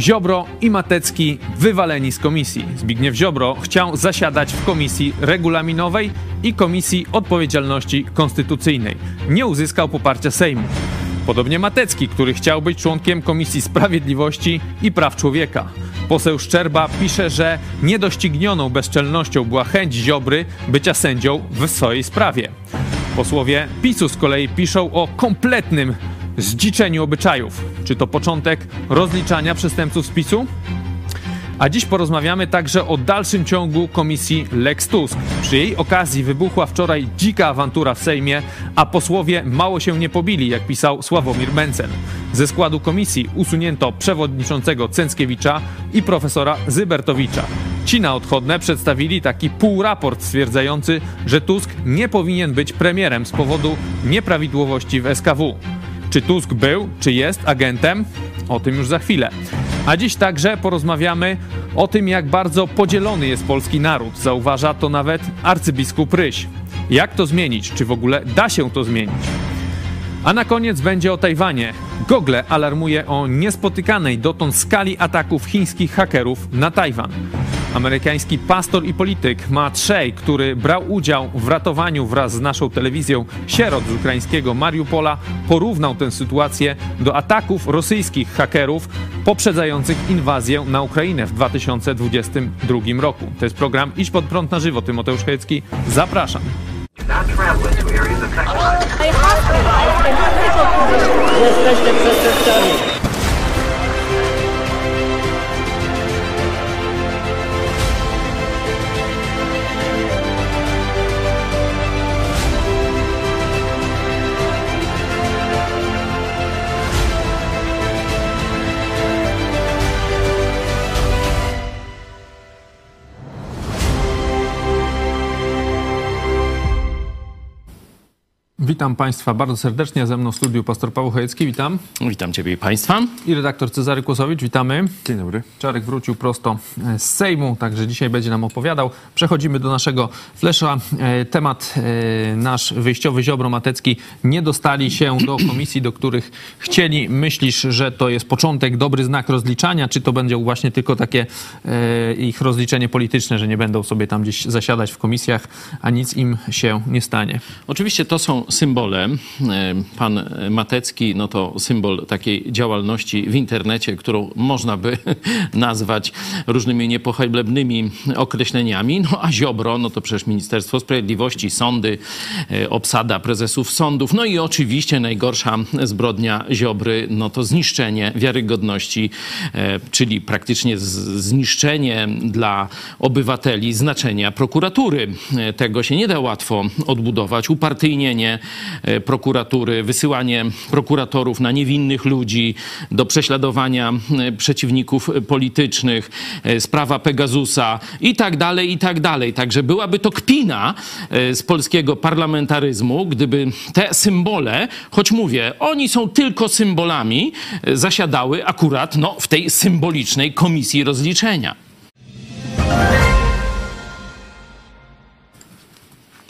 Ziobro i Matecki wywaleni z komisji. Zbigniew Ziobro chciał zasiadać w komisji regulaminowej i komisji odpowiedzialności konstytucyjnej. Nie uzyskał poparcia Sejmu. Podobnie Matecki, który chciał być członkiem Komisji Sprawiedliwości i Praw Człowieka. Poseł Szczerba pisze, że niedoścignioną bezczelnością była chęć Ziobry bycia sędzią w swojej sprawie. Posłowie PiSu z kolei piszą o kompletnym zdziczeniu obyczajów. Czy to początek rozliczania przestępców z PiSu? A dziś porozmawiamy także o dalszym ciągu komisji Lex Tusk. Przy jej okazji wybuchła wczoraj dzika awantura w Sejmie, a posłowie mało się nie pobili, jak pisał Sławomir Mencen. Ze składu komisji usunięto przewodniczącego Cęckiewicza i profesora Zybertowicza. Ci na odchodne przedstawili taki półraport stwierdzający, że Tusk nie powinien być premierem z powodu nieprawidłowości w SKW. Czy Tusk był, czy jest agentem? O tym już za chwilę. A dziś także porozmawiamy o tym, jak bardzo podzielony jest polski naród. Zauważa to nawet arcybiskup Ryś. Jak to zmienić? Czy w ogóle da się to zmienić? A na koniec będzie o Tajwanie. Google alarmuje o niespotykanej dotąd skali ataków chińskich hakerów na Tajwan. Amerykański pastor i polityk Matt Shea, który brał udział w ratowaniu wraz z naszą telewizją sierot z ukraińskiego Mariupola, porównał tę sytuację do ataków rosyjskich hakerów poprzedzających inwazję na Ukrainę w 2022 roku. To jest program Idź pod prąd na żywo. Tymoteusz Chojecki, zapraszam. Jesteście przestępcami. Witam Państwa bardzo serdecznie. Ze mną w studiu pastor Paweł Chojecki, witam. Witam Ciebie i Państwa. I redaktor Cezary Kłosowicz, witamy. Dzień dobry. Czarek wrócił prosto e, z Sejmu, także dzisiaj będzie nam opowiadał. Przechodzimy do naszego flesza. E, temat e, nasz wyjściowy Ziobro Matecki nie dostali się do komisji, do których chcieli. Myślisz, że to jest początek, dobry znak rozliczania, czy to będzie właśnie tylko takie ich rozliczenie polityczne, że nie będą sobie tam gdzieś zasiadać w komisjach, a nic im się nie stanie? Oczywiście to są symbole. Pan Matecki, no to symbol takiej działalności w internecie, którą można by nazwać różnymi niepochlebnymi określeniami. No a Ziobro, no to przecież Ministerstwo Sprawiedliwości, sądy, e, obsada prezesów sądów. No i oczywiście najgorsza zbrodnia Ziobry, no to zniszczenie wiarygodności, e, czyli praktycznie zniszczenie dla obywateli znaczenia prokuratury. E, tego się nie da łatwo odbudować. Upartyjnienie E, prokuratury, wysyłanie prokuratorów na niewinnych ludzi do prześladowania e, przeciwników politycznych, e, sprawa Pegasusa i tak dalej, i tak dalej. Także byłaby to kpina z polskiego parlamentaryzmu, gdyby te symbole, choć mówię, oni są tylko symbolami, zasiadały akurat no, w tej symbolicznej komisji rozliczenia.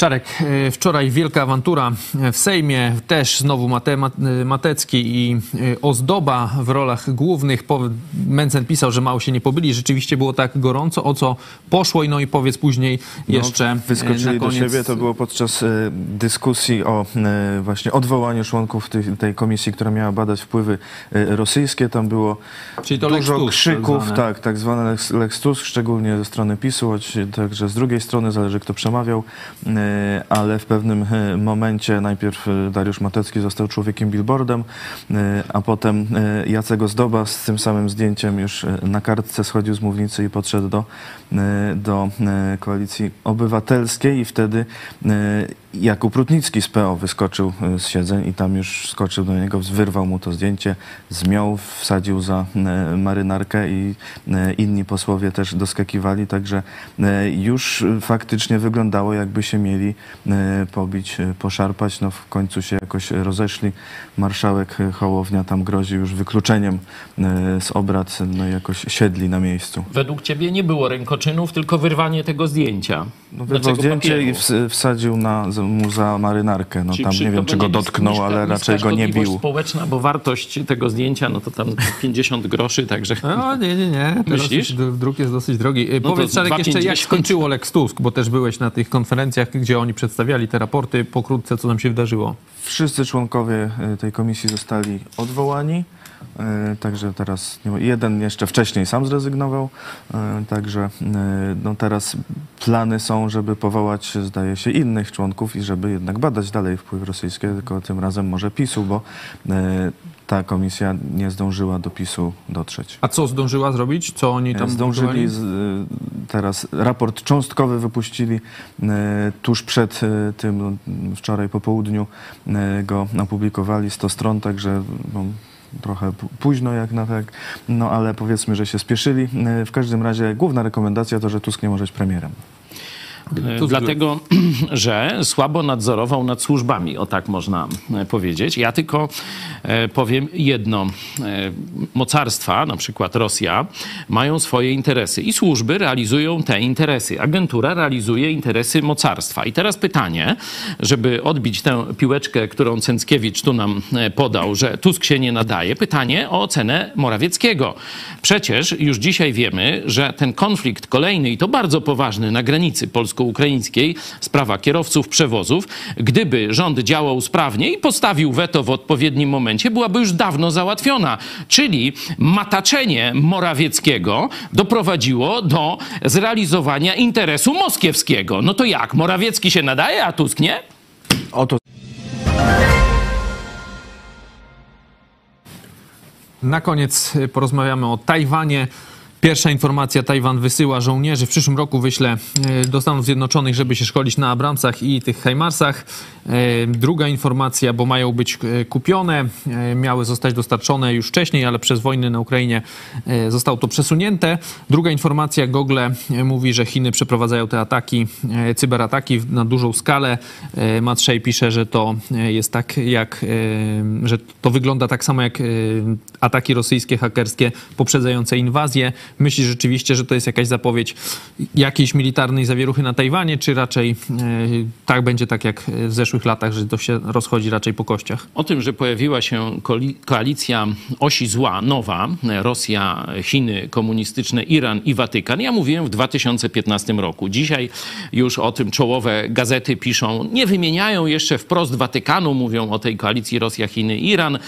Czarek, e, wczoraj wielka awantura w Sejmie, też znowu Mate, Matecki i e, Ozdoba w rolach głównych. Mencen pisał, że mało się nie pobyli. Rzeczywiście było tak gorąco, o co poszło. No i powiedz później no, jeszcze no, Wyskoczyli do siebie, to było podczas dyskusji o właśnie odwołaniu członków tej, tej komisji, która miała badać wpływy rosyjskie. Tam było dużo Tusk, krzyków, tak, tak, tak zwane Lex, Lex Tusk, szczególnie ze strony PiSu, choć także z drugiej strony, zależy kto przemawiał E, ale w pewnym e, momencie najpierw e, Dariusz Matecki został człowiekiem billboardem, a potem Jacek Ozdoba z tym samym zdjęciem już na kartce schodził z mównicy i podszedł do, do Koalicji Obywatelskiej i wtedy Jakub Rutnicki z PO wyskoczył z siedzeń i tam już skoczył do niego, wyrwał mu to zdjęcie, zmiął, wsadził za marynarkę i inni posłowie też doskakiwali, także już faktycznie wyglądało jakby się mieli pobić, poszarpać. No w końcu się jakoś rozeszli. Marszałek Hołownia tam grozi już wykluczeniem z obrad, no jakoś siedli na miejscu. Według ciebie nie było rękoczynów, tylko wyrwanie tego zdjęcia. No, wyrwał zdjęcie i wsadził na, mu za marynarkę. No, tam nie wiem, czy go dotknął, ale raczej go nie bił. społeczna, bo wartość tego zdjęcia, no to tam 50 groszy, także... No nie, nie, nie. Myślisz? Druk jest dosyć drogi. No Powiedz, Czarek, jeszcze jak skończyło Lex Tusk, bo też byłeś na tych konferencjach, gdzie oni przedstawiali te raporty. Pokrótce, co tam się wydarzyło? Wszyscy członkowie e, tej komisji zostali odwołani. E, także teraz jeden jeszcze wcześniej sam zrezygnował. E, także no teraz plany są, żeby powołać, zdaje się, innych członków i żeby jednak badać dalej wpływ rosyjski, tylko tym razem może PiSu, bo ta komisja nie zdążyła do PiSu dotrzeć. A co zdążyła zrobić? Co oni tam Zdążyli z, teraz raport cząstkowy wypuścili tuż przed tym, no, wczoraj po południu go opublikowali 100 stron, także no, trochę późno jak na tak, no ale powiedzmy, że się spieszyli. W każdym razie główna rekomendacja to, że Tusk nie może być premierem. E, dlatego, że słabo nadzorował nad służbami, o tak można e, powiedzieć. Ja tylko e, powiem jedno. Mocarstwa, na przykład Rosja, mają swoje interesy i służby realizują te interesy. Agentura realizuje interesy mocarstwa. I teraz pytanie, żeby odbić tę piłeczkę, którą Cęckiewicz tu nam podał, że Tusk się nie nadaje, pytanie o ocenę Morawieckiego. Przecież już dzisiaj wiemy, że ten konflikt kolejny i to bardzo poważny na granicy polsko ukraińskiej sprawa kierowców przewozów, gdyby rząd działał sprawnie i postawił weto w odpowiednim momencie, byłaby już dawno załatwiona. Czyli mataczenie Morawieckiego doprowadziło do zrealizowania interesu moskiewskiego. No to jak? Morawiecki się nadaje, a Tusk nie? Oto. Na koniec porozmawiamy o Tajwanie. Pierwsza informacja, Tajwan wysyła żołnierzy. W przyszłym roku wyśle e, do Stanów Zjednoczonych, żeby się szkolić na Abramsach i tych Heimarsach. E, druga informacja, bo mają być e, kupione, miały zostać dostarczone już wcześniej, ale przez wojnę na Ukrainie zostało to przesunięte. Druga informacja, Google mówi, że Chiny przeprowadzają te ataki, cyberataki na dużą skalę. Matrzej pisze, że to jest tak jak, że to wygląda tak samo jak ataki rosyjskie, hakerskie poprzedzające inwazję. Myślisz rzeczywiście, że to jest jakaś zapowiedź jakiejś militarnej zawieruchy na Tajwanie, czy raczej e, tak będzie tak jak w zeszłych latach, że to się rozchodzi raczej po kościach? O tym, że pojawiła się koalicja osi zła, nowa, Rosja, Chiny komunistyczne, Iran i Watykan, ja mówiłem w 2015 roku. Dzisiaj już o tym czołowe gazety piszą, nie wymieniają jeszcze wprost Watykanu, mówią o tej koalicji Rosja, Chiny, Iran,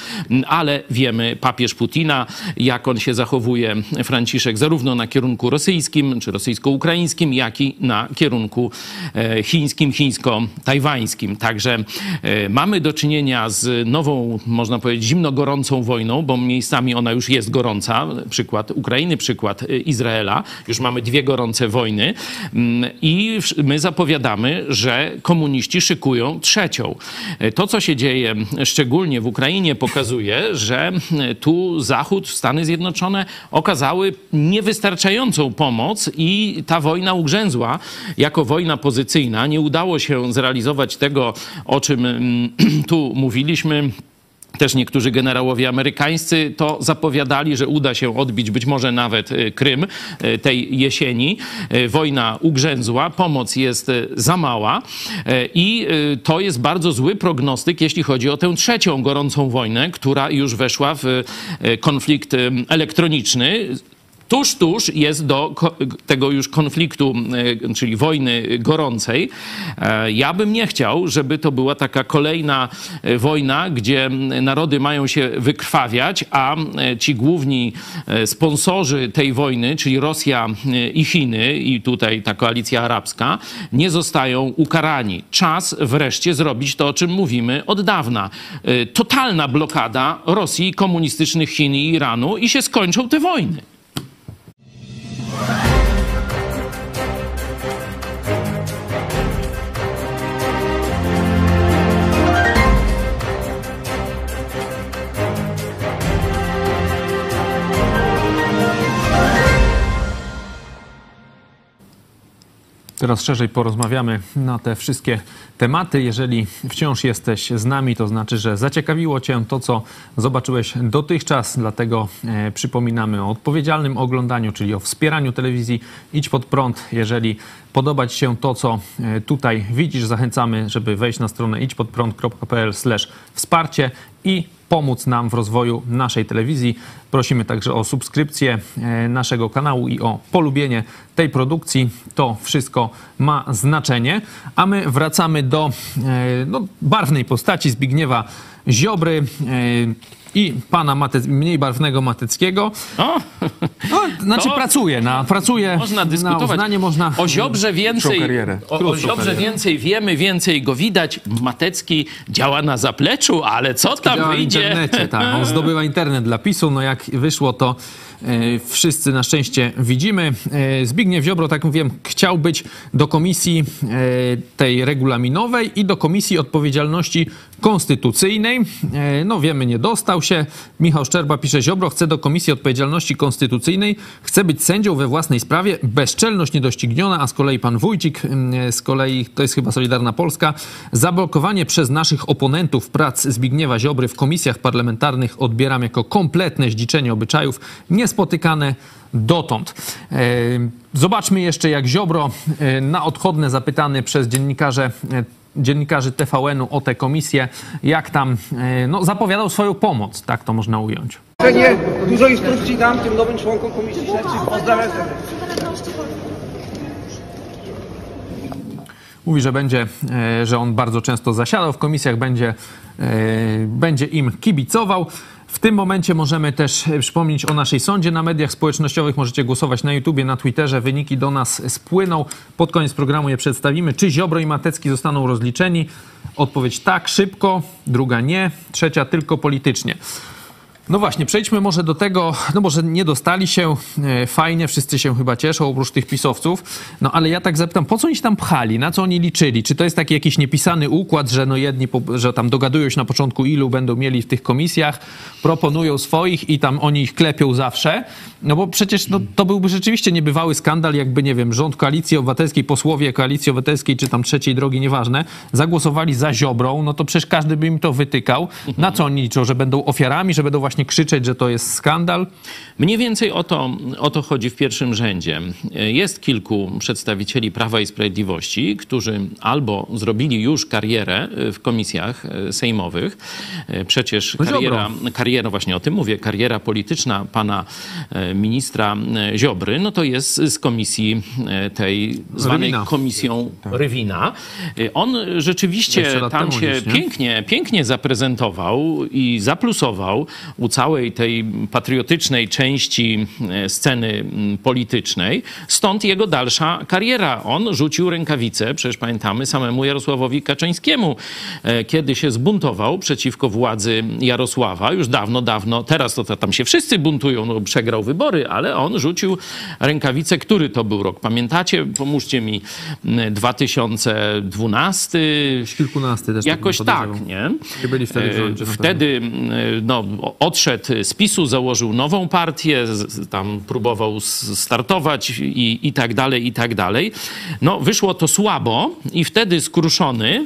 ale wiemy papież Putina, jak on się zachowuje, Franciszek zarówno na kierunku rosyjskim czy rosyjsko-ukraińskim, jak i na kierunku e, chińskim, chińsko-tajwańskim. Także e, mamy do czynienia z nową, można powiedzieć, zimno gorącą wojną, bo miejscami ona już jest gorąca. Przykład Ukrainy, przykład e, Izraela. Już mamy dwie gorące wojny mm, i my zapowiadamy, że komuniści szykują trzecią. To, co się dzieje szczególnie w Ukrainie, pokazuje, że tu Zachód, Stany Zjednoczone okazały niewystarczającą pomoc i ta wojna ugrzęzła jako wojna pozycyjna. Nie udało się zrealizować tego, o czym mm, tu mówiliśmy też niektórzy generałowie amerykańscy to zapowiadali, że uda się odbić być może nawet e, Krym e, tej jesieni. E, wojna ugrzęzła, pomoc jest za mała i to jest bardzo zły prognostyk, jeśli chodzi o tę trzecią gorącą wojnę, która już weszła w konflikt elektroniczny tuż, tuż jest do tego już konfliktu, e, czyli wojny gorącej. E, ja bym nie chciał, żeby to była taka kolejna e, wojna, gdzie narody mają się wykrwawiać, a ci główni sponsorzy tej wojny, czyli Rosja i Chiny, i tutaj ta koalicja arabska, nie zostają ukarani. Czas wreszcie zrobić to, o czym mówimy od dawna. Totalna blokada Rosji, komunistycznych Chin i Iranu i się skończą te wojny. Bye. Teraz szerzej porozmawiamy na te wszystkie tematy. Jeżeli wciąż jesteś z nami, to znaczy, że zaciekawiło Cię to, co zobaczyłeś dotychczas. Dlatego e, przypominamy o odpowiedzialnym oglądaniu, czyli o wspieraniu telewizji Idź Pod Prąd. Jeżeli podoba Ci się to, co e, tutaj widzisz, zachęcamy, żeby wejść na stronę idźpodprąd.pl wsparcie i pomóc nam w rozwoju naszej telewizji. Prosimy także o subskrypcję e, naszego kanału i o polubienie tej produkcji. To wszystko ma znaczenie. A my wracamy do e, no, barwnej postaci Zbigniewa Ziobry e, i pana Matec, mniej barwnego Mateckiego. O, no, znaczy to pracuje, na, pracuje można dyskutować. na uznanie, można... O Ziobrze więcej, o, o Ziobrze więcej wiemy, więcej go widać. Matecki działa na zapleczu, ale co tam działa wyjdzie? w internecie, tak. On zdobywa internet dla PiSu, no jak wyszło to wszyscy na szczęście widzimy. E, Zbigniew Ziobro, tak mówiłem, chciał być do komisji e, tej regulaminowej i do komisji odpowiedzialności konstytucyjnej. No wiemy, nie dostał się. Michał Szczerba pisze, Ziobro chce do komisji odpowiedzialności konstytucyjnej, chce być sędzią we własnej sprawie, bezczelność niedościgniona, a z kolei pan Wójcik, z kolei to jest chyba Solidarna Polska, zablokowanie przez naszych oponentów prac Zbigniewa Ziobry w komisjach parlamentarnych odbieram jako kompletne zdziczenie obyczajów. Nie niespotykane dotąd. E, zobaczmy jeszcze, jak Ziobro e, na odchodne zapytany przez dziennikarzy e, dziennikarzy TVN-u o tę komisję, jak tam no, zapowiadał swoją pomoc, tak to można ująć. Dużo instrukcji dam tym nowym członkom komisji. Pozdrawiam Mówi, że będzie, że on bardzo często zasiadał w komisjach, będzie, będzie im kibicował. W tym momencie możemy też e, przypomnieć o naszej sądzie na mediach społecznościowych. Możecie głosować na YouTubie, na Twitterze. Wyniki do nas spłyną. Pod koniec programu je przedstawimy. Czy Ziobro i Matecki zostaną rozliczeni? Odpowiedź tak, szybko. Druga nie. Trzecia tylko politycznie. No właśnie, przejdźmy może do tego, no może nie dostali się, e, fajnie, wszyscy się chyba cieszą, oprócz tych pisowców, no ale ja tak zapytam, po co oni się tam pchali, na co oni liczyli? Czy to jest taki jakiś niepisany układ, że no jedni, że tam dogadują się na początku ilu będą mieli w tych komisjach, proponują swoich i tam oni ich klepią zawsze, no bo przecież no, to byłby rzeczywiście niebywały skandal, jakby, nie wiem, rząd Koalicji Obywatelskiej, posłowie Koalicji Obywatelskiej, czy tam trzeciej drogi, nieważne, zagłosowali za Ziobrą, no to przecież każdy by im to wytykał. Na co oni liczą, że będą ofiarami, że będą właśnie właśnie krzyczeć, że to jest skandal? Mniej więcej o to, o to chodzi w pierwszym rzędzie. Jest kilku przedstawicieli Prawa i Sprawiedliwości, którzy albo zrobili już karierę w komisjach sejmowych. Przecież no kariera, kariera, właśnie o tym mówię, kariera polityczna pana e, ministra e, Ziobry, no to jest z komisji e, tej zwanej Rywina. komisją tak. Rywina. On rzeczywiście tam się gdzieś, pięknie, pięknie zaprezentował i zaplusował u całej tej patriotycznej części e, sceny politycznej. Stąd jego dalsza kariera. On rzucił rękawice, przecież pamiętamy, samemu Jarosławowi Kaczyńskiemu, e, kiedy się zbuntował przeciwko władzy Jarosława. Już dawno, dawno, teraz to, to tam się wszyscy buntują, no przegrał wybory, ale on rzucił rękawice. Który to był rok? Pamiętacie? Pomóżcie mi. 2012? Kilkunasty też. Jakoś tak, nie? Nie byli wtedy w rządzie. Wtedy no, odszedł z PiSu, założył nową partię, tam próbował startować i, i tak dalej, i tak dalej. No, wyszło to słabo i wtedy skruszony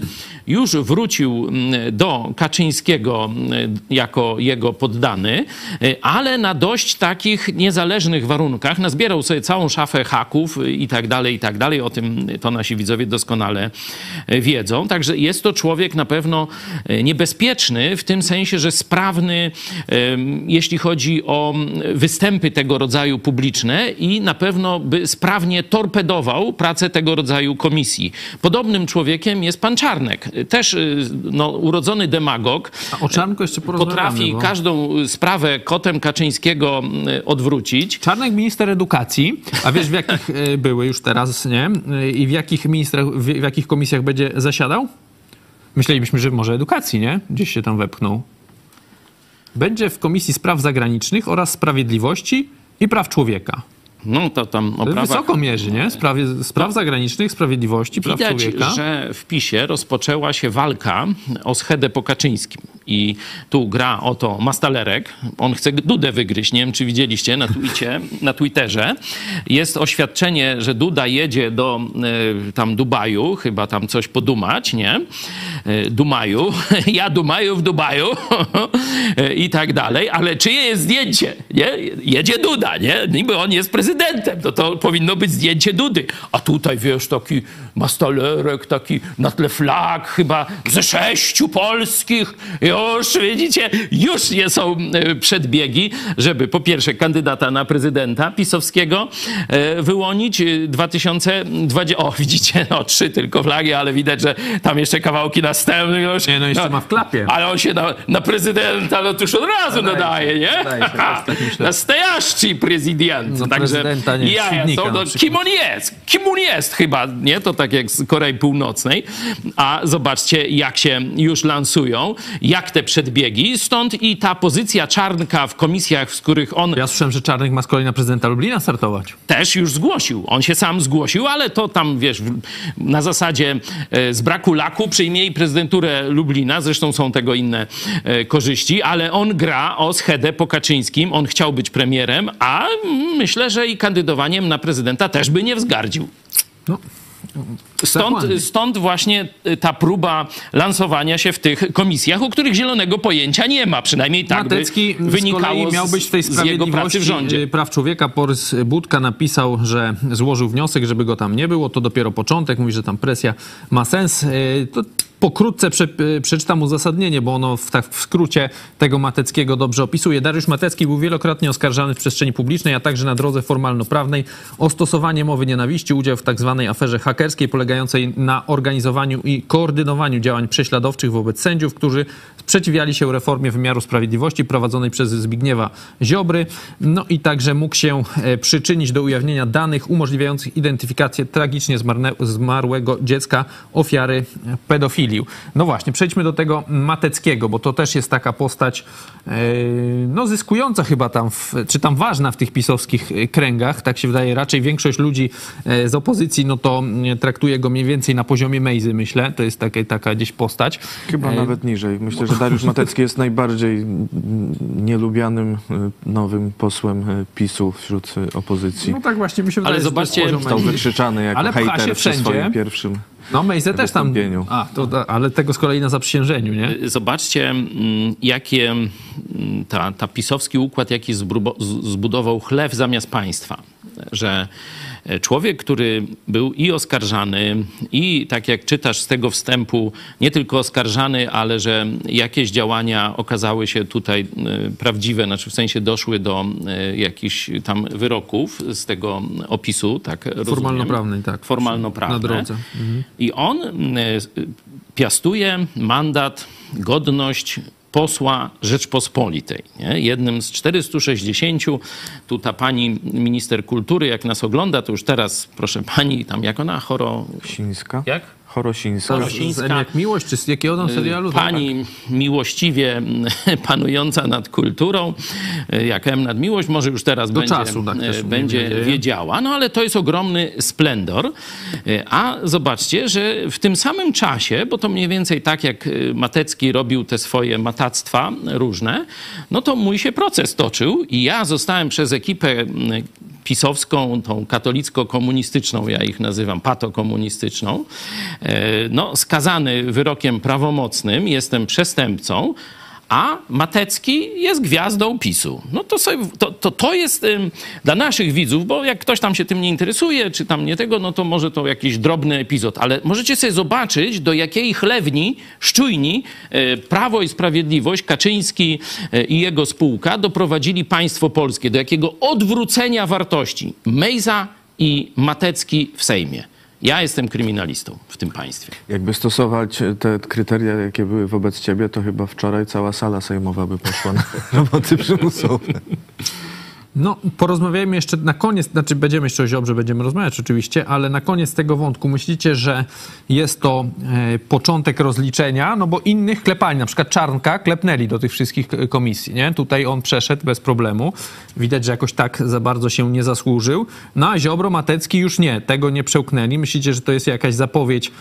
już wrócił mm, do Kaczyńskiego mm, jako jego poddany, y, ale na dość takich niezależnych warunkach. Nazbierał sobie całą szafę haków i tak dalej, i tak dalej. O tym to nasi widzowie doskonale wiedzą. Także jest to człowiek na pewno niebezpieczny w tym sensie, że sprawny, jeśli chodzi o mm, występy tego rodzaju publiczne i na pewno by sprawnie torpedował pracę tego rodzaju komisji. Podobnym człowiekiem jest pan Czarnek też y, no, urodzony demagog. A o Czarnku jeszcze Potrafi bo... każdą sprawę kotem Kaczyńskiego y, odwrócić. Czarnek minister edukacji, a wiesz w jakich y, były już teraz, nie? I w jakich ministrach, w jakich komisjach będzie zasiadał? Myślelibyśmy, że może edukacji, nie? Gdzieś się tam wepchnął. Będzie w Komisji Spraw Zagranicznych oraz Sprawiedliwości i Praw Człowieka. No to tam o prawach... Wysoko mierzy, nie? Sprawie, spraw zagranicznych, sprawiedliwości, praw Widać, człowieka. że w PiSie rozpoczęła się walka o schedę po Kaczyńskim. I tu gra oto Mastalerek. On chce Dudę wygryźć. Nie wiem, czy widzieliście na, twicie, na Twitterze. Jest oświadczenie, że Duda jedzie do y, tam Dubaju, chyba tam coś podumać, nie? Y, Dumaju. Ja Dumaju w Dubaju i tak dalej. Ale czyje jest zdjęcie? Nie? Jedzie Duda, nie? Niby on jest prezydentem. To, to powinno być zdjęcie Dudy. A tutaj, wiesz, taki Mastalerek, taki na tle flag chyba ze sześciu polskich. Już, widzicie, już nie są e, przedbiegi, żeby po pierwsze kandydata na prezydenta pisowskiego e, wyłonić 2020. O, widzicie, no trzy tylko flagi, ale widać, że tam jeszcze kawałki następne. Już, nie, no jeszcze no, ma w klapie. Ale on się na, na prezydenta no to już od razu nadaje, nie? Nastojaści prezydent. No, Także nie, jaja są, no, kim on jest? Kim on jest chyba, nie? To tak jak z Korei Północnej. A zobaczcie, jak się już lansują, jak te przedbiegi. Stąd i ta pozycja Czarnka w komisjach, w których on... Ja słyszałem, że Czarnek ma z kolei na prezydenta Lublina startować. Też już zgłosił. On się sam zgłosił, ale to tam, wiesz, na zasadzie e, z braku laku przyjmie i prezydenturę Lublina. Zresztą są tego inne e, korzyści, ale on gra o schedę po Kaczyńskim. On chciał być premierem, a myślę, że i kandydowaniem na prezydenta też by nie wzgardził. No, Stąd, stąd, właśnie y, ta próba lansowania się w tych komisjach, o których zielonego pojęcia nie ma. Przynajmniej tak Matecki by wynikało z, miał być w tej sprawiedliwości w rządzie. Y, praw człowieka. Borys Budka napisał, że złożył wniosek, żeby go tam nie było. To dopiero początek. Mówi, że tam presja ma sens. Y, to pokrótce prze, przeczytam uzasadnienie, bo ono w, tak w skrócie tego Mateckiego dobrze opisuje. Dariusz Matecki był wielokrotnie oskarżany w przestrzeni publicznej, a także na drodze formalno-prawnej o stosowanie mowy nienawiści, udział w tak zwanej aferze hakerskiej polegającej na organizowaniu i koordynowaniu działań prześladowczych wobec sędziów, którzy sprzeciwiali się reformie wymiaru sprawiedliwości prowadzonej przez Zbigniewa Ziobry. No i także mógł się e, przyczynić do ujawnienia danych umożliwiających identyfikację tragicznie zmarłego dziecka ofiary pedofilii. No właśnie, przejdźmy do tego Mateckiego, bo to też jest taka postać e, no zyskująca chyba tam, w, czy tam ważna w tych pisowskich e, kręgach, tak się wydaje. Raczej większość ludzi e, z opozycji, no to traktuje go mniej więcej na poziomie Mejzy, myślę. To jest taka, taka gdzieś postać. Chyba nawet niżej. Myślę, że Dariusz Matecki jest najbardziej nielubianym nowym posłem PiSu wśród opozycji. No tak właśnie mi się wydaje. Ale zobaczcie, został wykrzyczany jako Ale hejter przy swoim pierwszym no, Mejze też tam. A, to, ale tego z kolei na zaprzysiężeniu, nie? Zobaczcie, mm, jakie mm, ta, ta pisowski układ, jaki zbudował chlew zamiast państwa. Że człowiek, który był i oskarżany, i tak jak czytasz z tego wstępu, nie tylko oskarżany, ale że jakieś działania okazały się tutaj e, prawdziwe, znaczy w sensie doszły do e, jakichś tam wyroków z tego opisu, tak Formalno-prawnej, tak. Formalno-prawne. Na drodze. Mhm. I on e, piastuje mandat, godność posła Rzeczpospolitej. Nie? Jednym z 460. Tu ta pani minister kultury, jak nas ogląda, to już teraz, proszę pani, tam jak ona, choro... Sińska? Jak? Chorosińska. Chorosińska. Jak miłość, czy z jakiego on serialu? Pani tak? miłościwie panująca nad kulturą, jak M nad miłość, może już teraz Do będzie, czasu, tak, będzie wiedziała. No ale to jest ogromny splendor. A zobaczcie, że w tym samym czasie, bo to mniej więcej tak jak Matecki robił te swoje matactwa różne, no to mój się proces toczył i ja zostałem przez ekipę pisowską, tą katolicko-komunistyczną, ja ich nazywam patokomunistyczną, e, no, skazany wyrokiem prawomocnym, jestem przestępcą, a Matecki jest gwiazdą PiSu. No to, sobie, to, to, to jest ym, dla naszych widzów, bo jak ktoś tam się tym nie interesuje, czy tam nie tego, no to może to jakiś drobny epizod, ale możecie sobie zobaczyć, do jakiej chlewni, szczujni y, Prawo i Sprawiedliwość, Kaczyński y, i jego spółka doprowadzili państwo polskie, do jakiego odwrócenia wartości. Mejza i Matecki w Sejmie. Ja jestem kryminalistą w tym państwie. Jakby stosować te kryteria, jakie były wobec ciebie, to chyba wczoraj cała sala sejmowa by poszła na roboty przymusowe. No, porozmawiajmy jeszcze na koniec, znaczy będziemy jeszcze o Ziobrze, będziemy rozmawiać oczywiście, ale na koniec tego wątku myślicie, że jest to e, początek rozliczenia, no bo innych klepali, na przykład Czarnka klepnęli do tych wszystkich komisji, nie? Tutaj on przeszedł bez problemu. Widać, że jakoś tak za bardzo się nie zasłużył. No a Ziobro, Matecki już nie, tego nie przełknęli. Myślicie, że to jest jakaś zapowiedź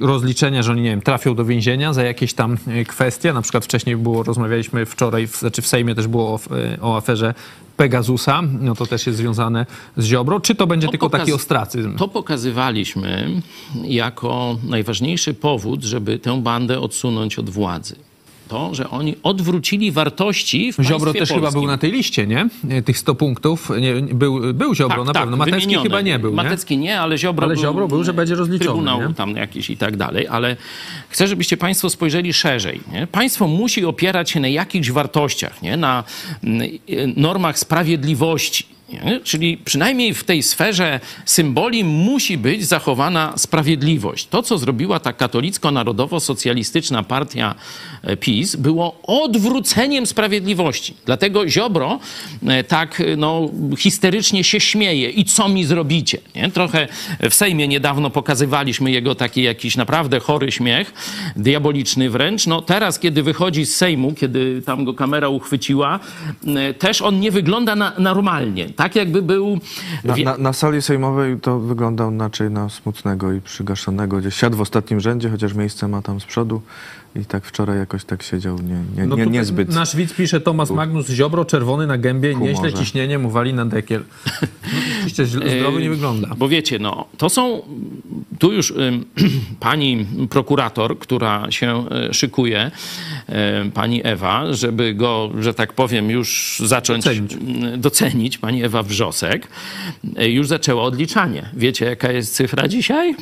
rozliczenia, że oni, nie wiem, trafią do więzienia za jakieś tam kwestie. Na przykład wcześniej było, rozmawialiśmy wczoraj, w, znaczy w Sejmie też było o, o aferze Pegasusa, no to też jest związane z Ziobro, czy to będzie to tylko taki ostracyzm? To pokazywaliśmy jako najważniejszy powód, żeby tę bandę odsunąć od władzy to, że oni odwrócili wartości w Ziobro też polskim. chyba był na tej liście, nie? Tych 100 punktów. Nie, był, był Ziobro tak, na tak, pewno. Matecki wymienione. chyba nie był? Matecki nie, ale Ziobro, ale Ziobro był, był, że będzie rozliczony. Trybunał nie? tam jakiś i tak dalej, ale chcę, żebyście państwo spojrzeli szerzej. Nie? Państwo musi opierać się na jakichś wartościach, nie? na mm, normach sprawiedliwości? Czyli przynajmniej w tej sferze symboli musi być zachowana sprawiedliwość. To, co zrobiła ta katolicko-narodowo-socjalistyczna partia e, PiS, było odwróceniem sprawiedliwości. Dlatego Ziobro e, tak e, no, histerycznie się śmieje. I co mi zrobicie? Nie? Trochę w Sejmie niedawno pokazywaliśmy jego taki jakiś naprawdę chory śmiech, diaboliczny wręcz. No teraz, kiedy wychodzi z Sejmu, kiedy tam go kamera uchwyciła, też on nie wygląda na, normalnie tak jakby był... Na, na, na, sali sejmowej to wyglądał raczej na smutnego i przygaszonego. Gdzieś siadł w ostatnim rzędzie, chociaż miejsce ma tam z przodu. I tak wczoraj jakoś tak siedział nie, nie, no nie, niezbyt. Nasz widz pisze Tomasz Magnus, Ziobro czerwony na gębie, humorze. nieźle ciśnienie mu wali na dekiel. No, oczywiście zdrowy nie wygląda. Bo wiecie, no, to są, tu już pani prokurator, która się e, szykuje, pani Ewa, żeby go, że tak powiem, już zacząć docenić, docenić pani Ewa Wrzosek, e, już zaczęła odliczanie. Wiecie, jaka jest cyfra dzisiaj?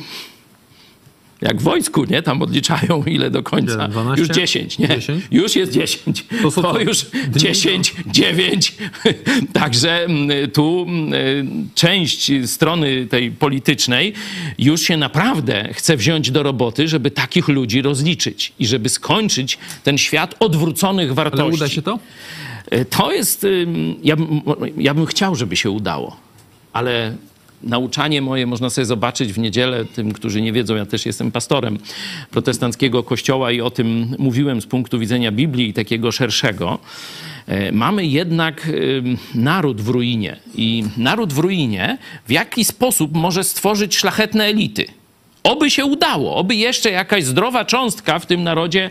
Jak w wojsku, nie? Tam odliczają ile do końca. 12? Już 10, nie? 10? Już jest 10. To, to już 10, 9. Także mm, tu mm, część strony tej politycznej już się naprawdę chce wziąć do roboty, żeby takich ludzi rozliczyć i żeby skończyć ten świat odwróconych wartości. Ale uda się to? E, to jest... Ja, ja bym chciał, żeby się udało, ale nauczanie moje można sobie zobaczyć w niedzielę. Tym, którzy nie wiedzą, ja też jestem pastorem protestanckiego kościoła i o tym mówiłem z punktu widzenia Biblii i takiego szerszego. E, mamy jednak naród w ruinie i naród w ruinie w jaki sposób może stworzyć szlachetne elity – Oby się udało, oby jeszcze jakaś zdrowa cząstka w tym narodzie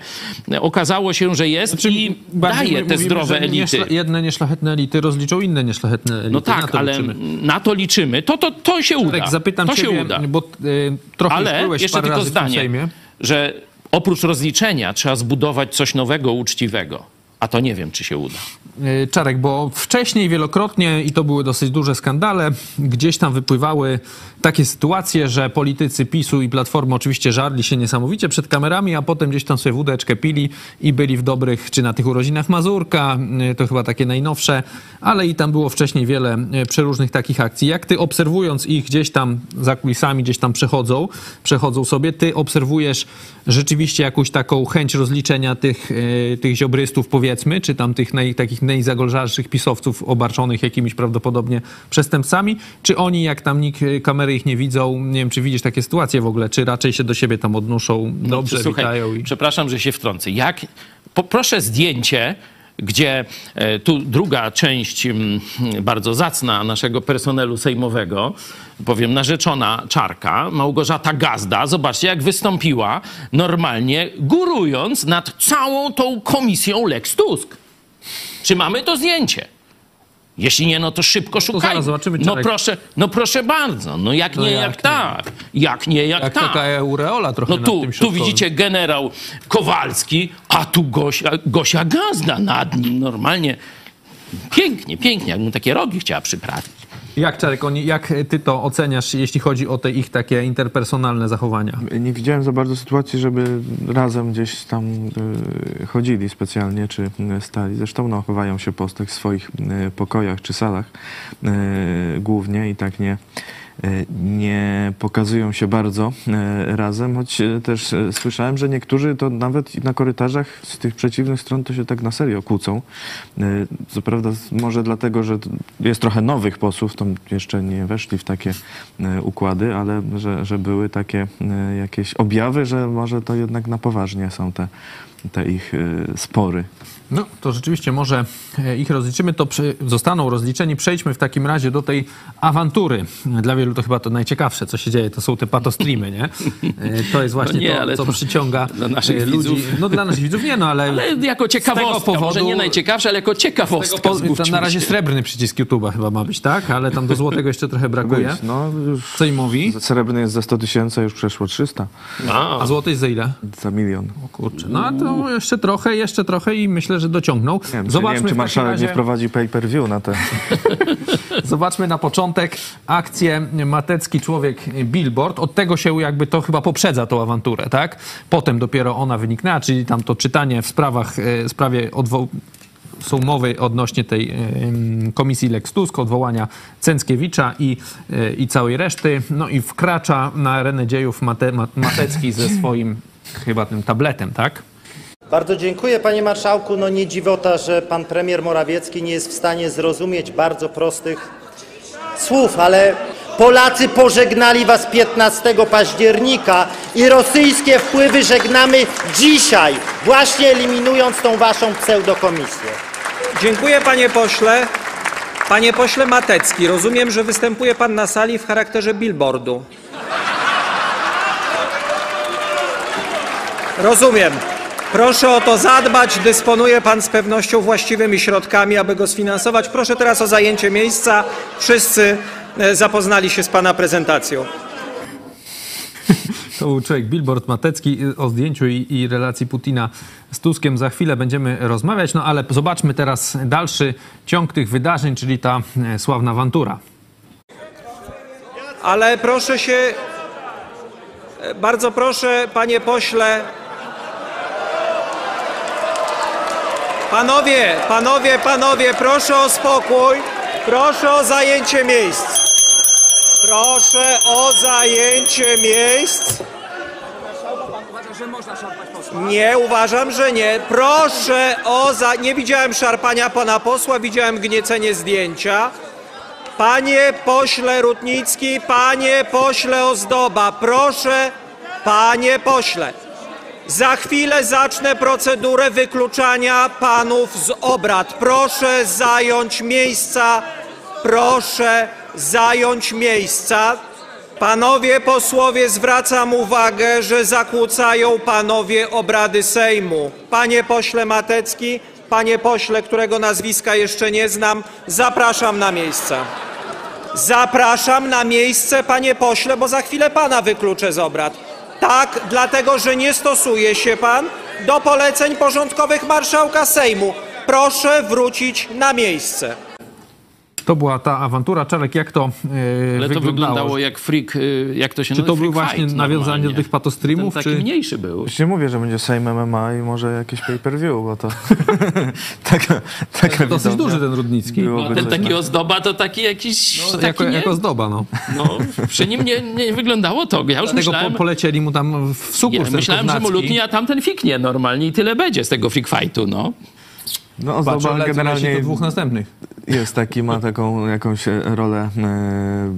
okazało się, że jest znaczy, i daje te mówimy, zdrowe elity. Nieszla, jedne nieszlachetne elity rozliczą inne nieszlachetne elity. No tak, na ale liczymy. na to liczymy. To, to, to się uda. zapytam to ciebie, się uda. bo y, trochę ale jeszcze tylko zdanie, że oprócz rozliczenia trzeba zbudować coś nowego, uczciwego. A to nie wiem, czy się uda. E, Czarek, bo wcześniej wielokrotnie, i to były dosyć duże skandale, gdzieś tam wypływały takie sytuacje, że politycy PiSu i Platformy oczywiście żarli się niesamowicie przed kamerami, a potem gdzieś tam sobie wódeczkę pili i byli w dobrych, czy na tych urodzinach Mazurka, e, to chyba takie najnowsze, ale i tam było wcześniej wiele e, przeróżnych takich akcji. Jak ty obserwując ich gdzieś tam za kulisami, gdzieś tam przechodzą, przechodzą sobie, ty obserwujesz rzeczywiście jakąś taką chęć rozliczenia tych, tych ziobrystów, powiedzmy, czy tam tych naj, takich najzagolżalszych pisowców obarczonych jakimiś prawdopodobnie przestępcami, czy oni, jak tam nikt, y, kamery ich nie widzą, nie wiem, czy widzisz takie sytuacje w ogóle, czy raczej się do siebie tam odnoszą, no, dobrze no, słuchaj, witają? I... Przepraszam, że się wtrącę. Jak, poproszę zdjęcie gdzie e, tu druga część bardzo zacna naszego personelu sejmowego, powiem narzeczona Czarka, Małgorzata Gazda, zobaczcie jak wystąpiła normalnie, górując nad całą tą komisją Lex Tusk. Czy mamy to zdjęcie? Jeśli nie, no to szybko szukajmy. To zobaczymy, no proszę, no proszę bardzo. No jak no nie, jak, jak nie. tak. Jak nie, jak, jak tak. taka aureola trochę No tu, tu widzicie generał Kowalski, a tu Gosia, Gosia Gazda nad nim. Normalnie pięknie, pięknie. Jakbym takie rogi chciała przyprawić. Jak, Czarek, oni, jak ty to oceniasz, jeśli chodzi o te ich takie interpersonalne zachowania? Nie widziałem za bardzo sytuacji, żeby razem gdzieś tam y, chodzili specjalnie, czy stali. Zresztą no, chowają się po swoich y, pokojach czy salach y, głównie i tak nie nie pokazują się bardzo e, razem, choć e, też słyszałem, że niektórzy to nawet na korytarzach z tych przeciwnych stron to się tak na serio kłócą. Co prawda może dlatego, że jest trochę nowych posłów, to jeszcze nie weszli w takie układy, ale że, że były takie jakieś objawy, że może to jednak na poważnie są te te ich spory. No, to rzeczywiście może e, ich rozliczymy, to przy, zostaną rozliczeni. Przejdźmy w takim razie do tej awantury. Dla wielu to chyba to najciekawsze, co się dzieje, to są te patostreamy, nie? E, to jest właśnie no nie, to, co to przyciąga dla naszych ludzi. Widzów. No dla naszych widzów nie, no ale... ale jako ciekawostka, powodu, może nie najciekawsze, ale jako ciekawostka. Po, tam na razie srebrny przycisk YouTube'a chyba ma być, tak? Ale tam do złotego jeszcze trochę brakuje. No, już co im mówi? Srebrny jest za 100 tysięcy, już przeszło 300. A, a złoty jest za ile? Za milion. O kurczę, no a to jeszcze trochę, jeszcze trochę i myślę, że dociągnął. Nie wiem, Zobaczmy nie wiem, czy marszałek razie... nie wprowadzi pay-per-view na te. Zobaczmy na początek akcję Matecki Człowiek Billboard. Od tego się jakby to chyba poprzedza tą awanturę, tak? Potem dopiero ona wyniknęła, czyli tam to czytanie w sprawach, e, sprawie odwo są mowy odnośnie tej komisji Lex Tusk, odwołania Cęckiewicza i, e, i całej reszty. No i wkracza na arenę dziejów Mate, Matecki ze swoim chyba tym tabletem, tak? Bardzo dziękuję panie marszałku. No nie dziwota, że pan premier Morawiecki nie jest w stanie zrozumieć bardzo prostych słów, ale Polacy pożegnali was 15 października i rosyjskie wpływy żegnamy dzisiaj, właśnie eliminując tą waszą pseudokomisję. Dziękuję panie pośle. Panie pośle Matecki, rozumiem, że występuje pan na sali w charakterze billboardu. Rozumiem. Proszę o to zadbać. Dysponuje Pan z pewnością właściwymi środkami, aby go sfinansować. Proszę teraz o zajęcie miejsca. Wszyscy e, zapoznali się z Pana prezentacją. To był człowiek Billboard Matecki o zdjęciu i, i, relacji Putina z Tuskiem. Za chwilę będziemy rozmawiać, no ale zobaczmy teraz dalszy ciąg tych wydarzeń, czyli ta e, sławna awantura. Ale proszę się, e, bardzo proszę, panie pośle, Panowie, panowie, panowie, proszę o spokój. Proszę o zajęcie miejsc. Proszę o zajęcie miejsc. Nie, uważam, że nie. Proszę o za... Nie widziałem szarpania pana posła, widziałem gniecenie zdjęcia. Panie pośle Rutnicki, panie pośle Ozdoba, proszę, panie pośle. Za chwilę zacznę procedurę wykluczania panów z obrad. Proszę zająć miejsca. Proszę zająć miejsca. Panowie posłowie, zwracam uwagę, że zakłócają panowie obrady Sejmu. Panie pośle Matecki, panie pośle, którego nazwiska jeszcze nie znam, zapraszam na miejsce. Zapraszam na miejsce, panie pośle, bo za chwilę pana wykluczę z obrad. Tak, dlatego że nie stosuje się pan do poleceń porządkowych marszałka Sejmu. Proszę wrócić na miejsce. To była ta awantura. Czarek, jak to yy, Ale to wyglądało jak freak, yy, jak to się Czy to był właśnie nawiązanie do tych patostreamów? Ten taki czy... mniejszy był. Już nie mówię, że będzie Sejm MMA i może jakieś pay-per-view, bo to taka, taka to Dosyć duży ten Rudnicki. No, ten taki ozdoba to taki jakiś... No, taki jako, nie... jako ozdoba, no. no. Przy nim nie, nie wyglądało to. Ja już Dlatego myślałem... po, polecieli mu tam w sukurs ja myślałem, że mu lutnie, a tamten fiknie normalnie i tyle będzie z tego freak fightu, no. No, Ozdoba generalnie do dwóch następnych. Jest taki, ma taką jakąś rolę, e,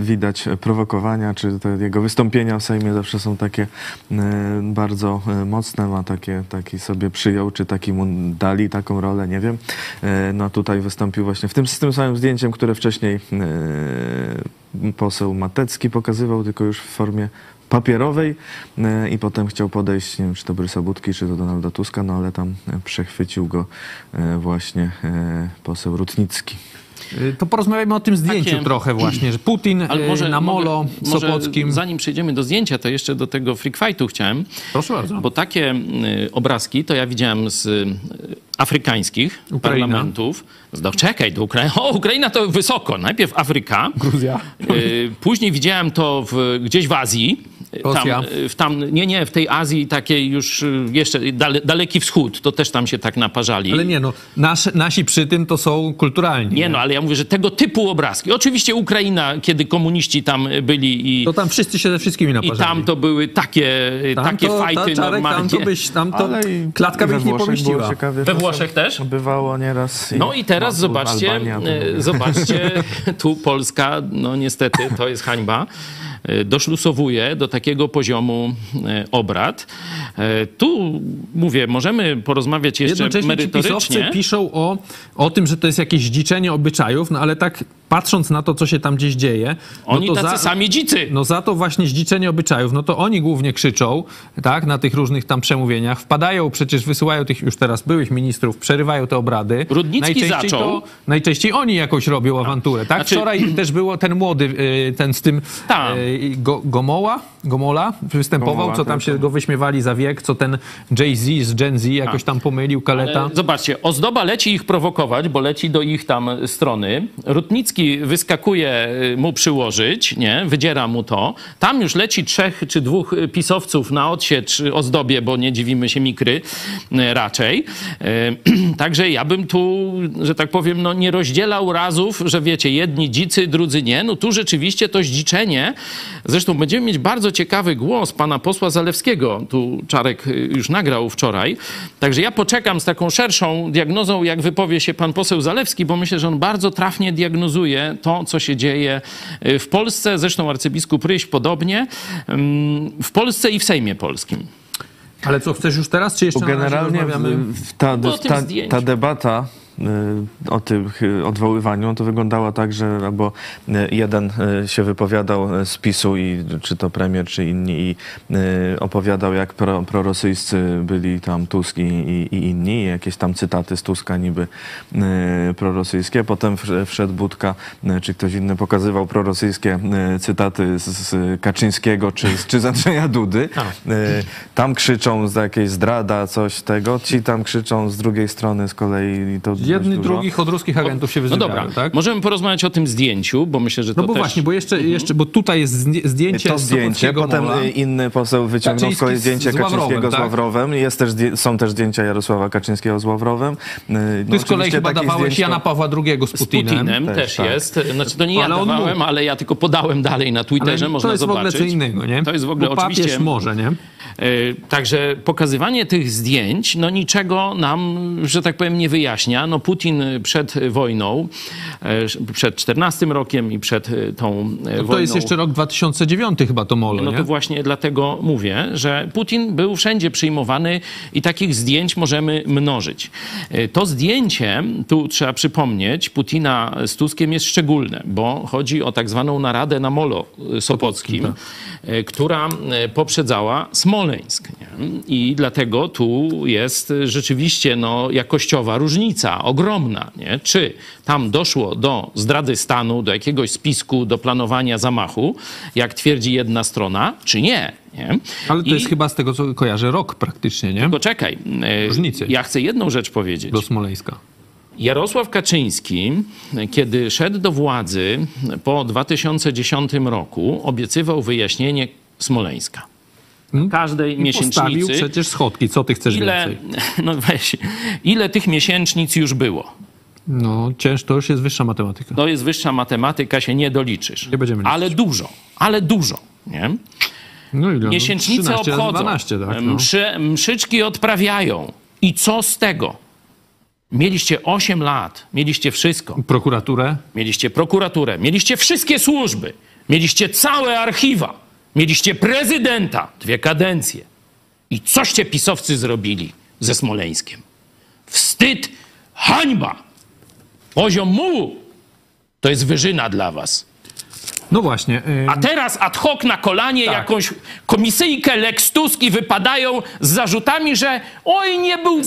widać, prowokowania, czy jego wystąpienia w Sejmie zawsze są takie e, bardzo e, mocne, ma takie, taki sobie przyjął, czy taki mu dali taką rolę, nie wiem. E, no tutaj wystąpił właśnie w tym, z tym samym zdjęciem, które wcześniej e, poseł Matecki pokazywał, tylko już w formie papierowej e, i potem chciał podejść, nie wiem, czy to Brysa Budki, czy to Donalda Tuska, no ale tam e, przechwycił go e, właśnie poseł Rutnicki. To porozmawiajmy o tym zdjęciu Takie... trochę właśnie, że Putin może, na molo mogę, Sopockim. Zanim przejdziemy do zdjęcia, to jeszcze do tego freak fightu chciałem. Proszę bardzo. Bo takie obrazki to ja widziałem z afrykańskich Ukraina. parlamentów. No, czekaj, do Ukra o, Ukraina to wysoko. Najpierw Afryka. Gruzja. Później widziałem to w, gdzieś w Azji Rosja. Tam, w tam, nie, nie, w tej Azji takiej już y, jeszcze dale, daleki wschód, to też tam się tak naparzali. Ale nie no, nasz, nasi przy tym to są kulturalni. Nie, nie no, ale ja mówię, że tego typu obrazki. Oczywiście Ukraina, kiedy komuniści tam byli i... To tam wszyscy się ze wszystkimi naparzali. I tam to były takie, tam takie to, fajty ta, Czarek, normalnie. Tam to, byś, tam to klatka by ich nie pomieściła. Ciekawie, we Włoszech też? Bywało nieraz. I no i teraz zobaczcie, Albania, e, zobaczcie, tu Polska, no niestety, to jest hańba. Doszlusowuje do takiego poziomu obrad. Tu mówię, możemy porozmawiać jeszcze merytorycznie. Ci piszą o, o tym, że to jest jakieś zdziczenie obyczajów, no ale tak patrząc na to, co się tam gdzieś dzieje... No oni to tacy za, sami dzicy. No za to właśnie zdziczenie obyczajów, no to oni głównie krzyczą, tak, na tych różnych tam przemówieniach, wpadają, przecież wysyłają tych już teraz byłych ministrów, przerywają te obrady. Rudnicki najczęściej zaczął. To, najczęściej oni jakoś robią awanturę, tak? Znaczy... Wczoraj też było ten młody, y, ten z tym y, go, Gomoła, Gomola występował, Gomoła, co tam się go wyśmiewali za wiek, co ten Jay-Z z Gen Z jakoś tam pomylił, Kaleta. Ale zobaczcie, Ozdoba leci ich prowokować, bo leci do ich tam strony. Rutnicki wyskakuje y, mu przyłożyć, nie? Wydziera mu to. Tam już leci trzech czy dwóch pisowców na odsiecz Ozdobie, bo nie dziwimy się mikry raczej. Także ja bym tu, że tak powiem, no nie rozdzielał razów, że wiecie, jedni dzicy, drudzy nie. No tu rzeczywiście to zdziczenie. Zresztą będziemy mieć bardzo ciekawy głos pana posła Zalewskiego. Tu Czarek y, już nagrał wczoraj. Także ja poczekam z taką szerszą diagnozą, jak wypowie się pan poseł Zalewski, bo myślę, że on bardzo trafnie diagnozuje to, co się dzieje y, w Polsce. Zresztą arcybiskup Ryś podobnie. W Polsce i w Sejmie Polskim. Ale co, chcesz już teraz, czy jeszcze Bo generalnie ta, ta, ta debata Y, o tym odwoływaniu, to wyglądało tak, że albo y, jeden y, się wypowiadał z PiSu, i, czy to premier, czy inni, i opowiadał, jak pro, prorosyjscy byli tam Tusk i, i, i inni, i jakieś tam cytaty z Tuska niby prorosyjskie. Potem wszedł Budka, czy ktoś inny pokazywał prorosyjskie cytaty z, z Kaczyńskiego, czy, czy z Andrzeja Dudy. Tam krzyczą za jakieś zdrada, coś tego. Ci tam krzyczą z drugiej strony z kolei. To Jednych, drugich od ruskich agentów się wyzywają, no dobra, tak? możemy porozmawiać o tym zdjęciu, bo myślę, że to No bo też... właśnie, bo jeszcze, mhm. jeszcze, bo tutaj jest zdjęcie To zdjęcie, potem Mola. inny poseł wyciągnął z kolei zdjęcie z Kaczyńskiego tak? z Ławrowem. Jest też, są też zdjęcia Jarosława Kaczyńskiego z Ławrowem. No, Ty z kolei chyba dawałeś Jana Pawła II z Putinem. Z Putinem też, też tak. jest. Znaczy to nie ale ja dawałem, ale ja tylko podałem dalej na Twitterze, ale można to jest zobaczyć. w ogóle co innego, nie? To jest w ogóle bo oczywiście... może, nie? E, także pokazywanie tych zdjęć, no niczego nam, że tak powiem, nie wyjaśnia. No Putin przed wojną, e, przed 14 rokiem i przed e, tą no wojną... To jest jeszcze rok 2009 chyba to molo, No nie? to właśnie dlatego mówię, że Putin był wszędzie przyjmowany i takich zdjęć możemy mnożyć. To zdjęcie, tu trzeba przypomnieć, Putina z Tuskiem jest szczególne, bo chodzi o tak zwaną naradę na Molo Sopockim, tak. która poprzedzała Smol Smoleńsk. Nie? I dlatego tu jest rzeczywiście no, jakościowa różnica, ogromna. Nie? Czy tam doszło do zdrady stanu, do jakiegoś spisku, do planowania zamachu, jak twierdzi jedna strona, czy nie? Nie? Ale to I... jest chyba z tego, co kojarzę, rok praktycznie, nie? Tylko czekaj. E, Różnicy. Ja chcę jedną rzecz powiedzieć. Do Smoleńska. Jarosław Kaczyński, kiedy szedł do władzy po 2010 roku, obiecywał wyjaśnienie Smoleńska. Hmm? każdej I miesięcznicy. Przecież schodki, co ty chcesz ile, więcej? No weź, ile tych miesięcznic już było? No, ciężko, to już jest wyższa matematyka. To jest wyższa matematyka, się nie doliczysz. Nie będziemy liczyć. Ale dużo, ale dużo, nie? No ile? No, Miesięcznice 13, obchodzą, 12, tak, no. Mszy, mszyczki odprawiają. I co z tego? Mieliście 8 lat, mieliście wszystko. Prokuraturę? Mieliście prokuraturę, mieliście wszystkie służby, mieliście całe archiwa. Mieliście prezydenta, dwie kadencje. I coście pisowcy zrobili ze Smoleńskiem? Wstyd, hańba. Poziom mułu to jest wyżyna dla was. No właśnie. Yy... A teraz ad hoc na kolanie tak. jakąś komisyjkę Lex wypadają z zarzutami, że oj, nie był...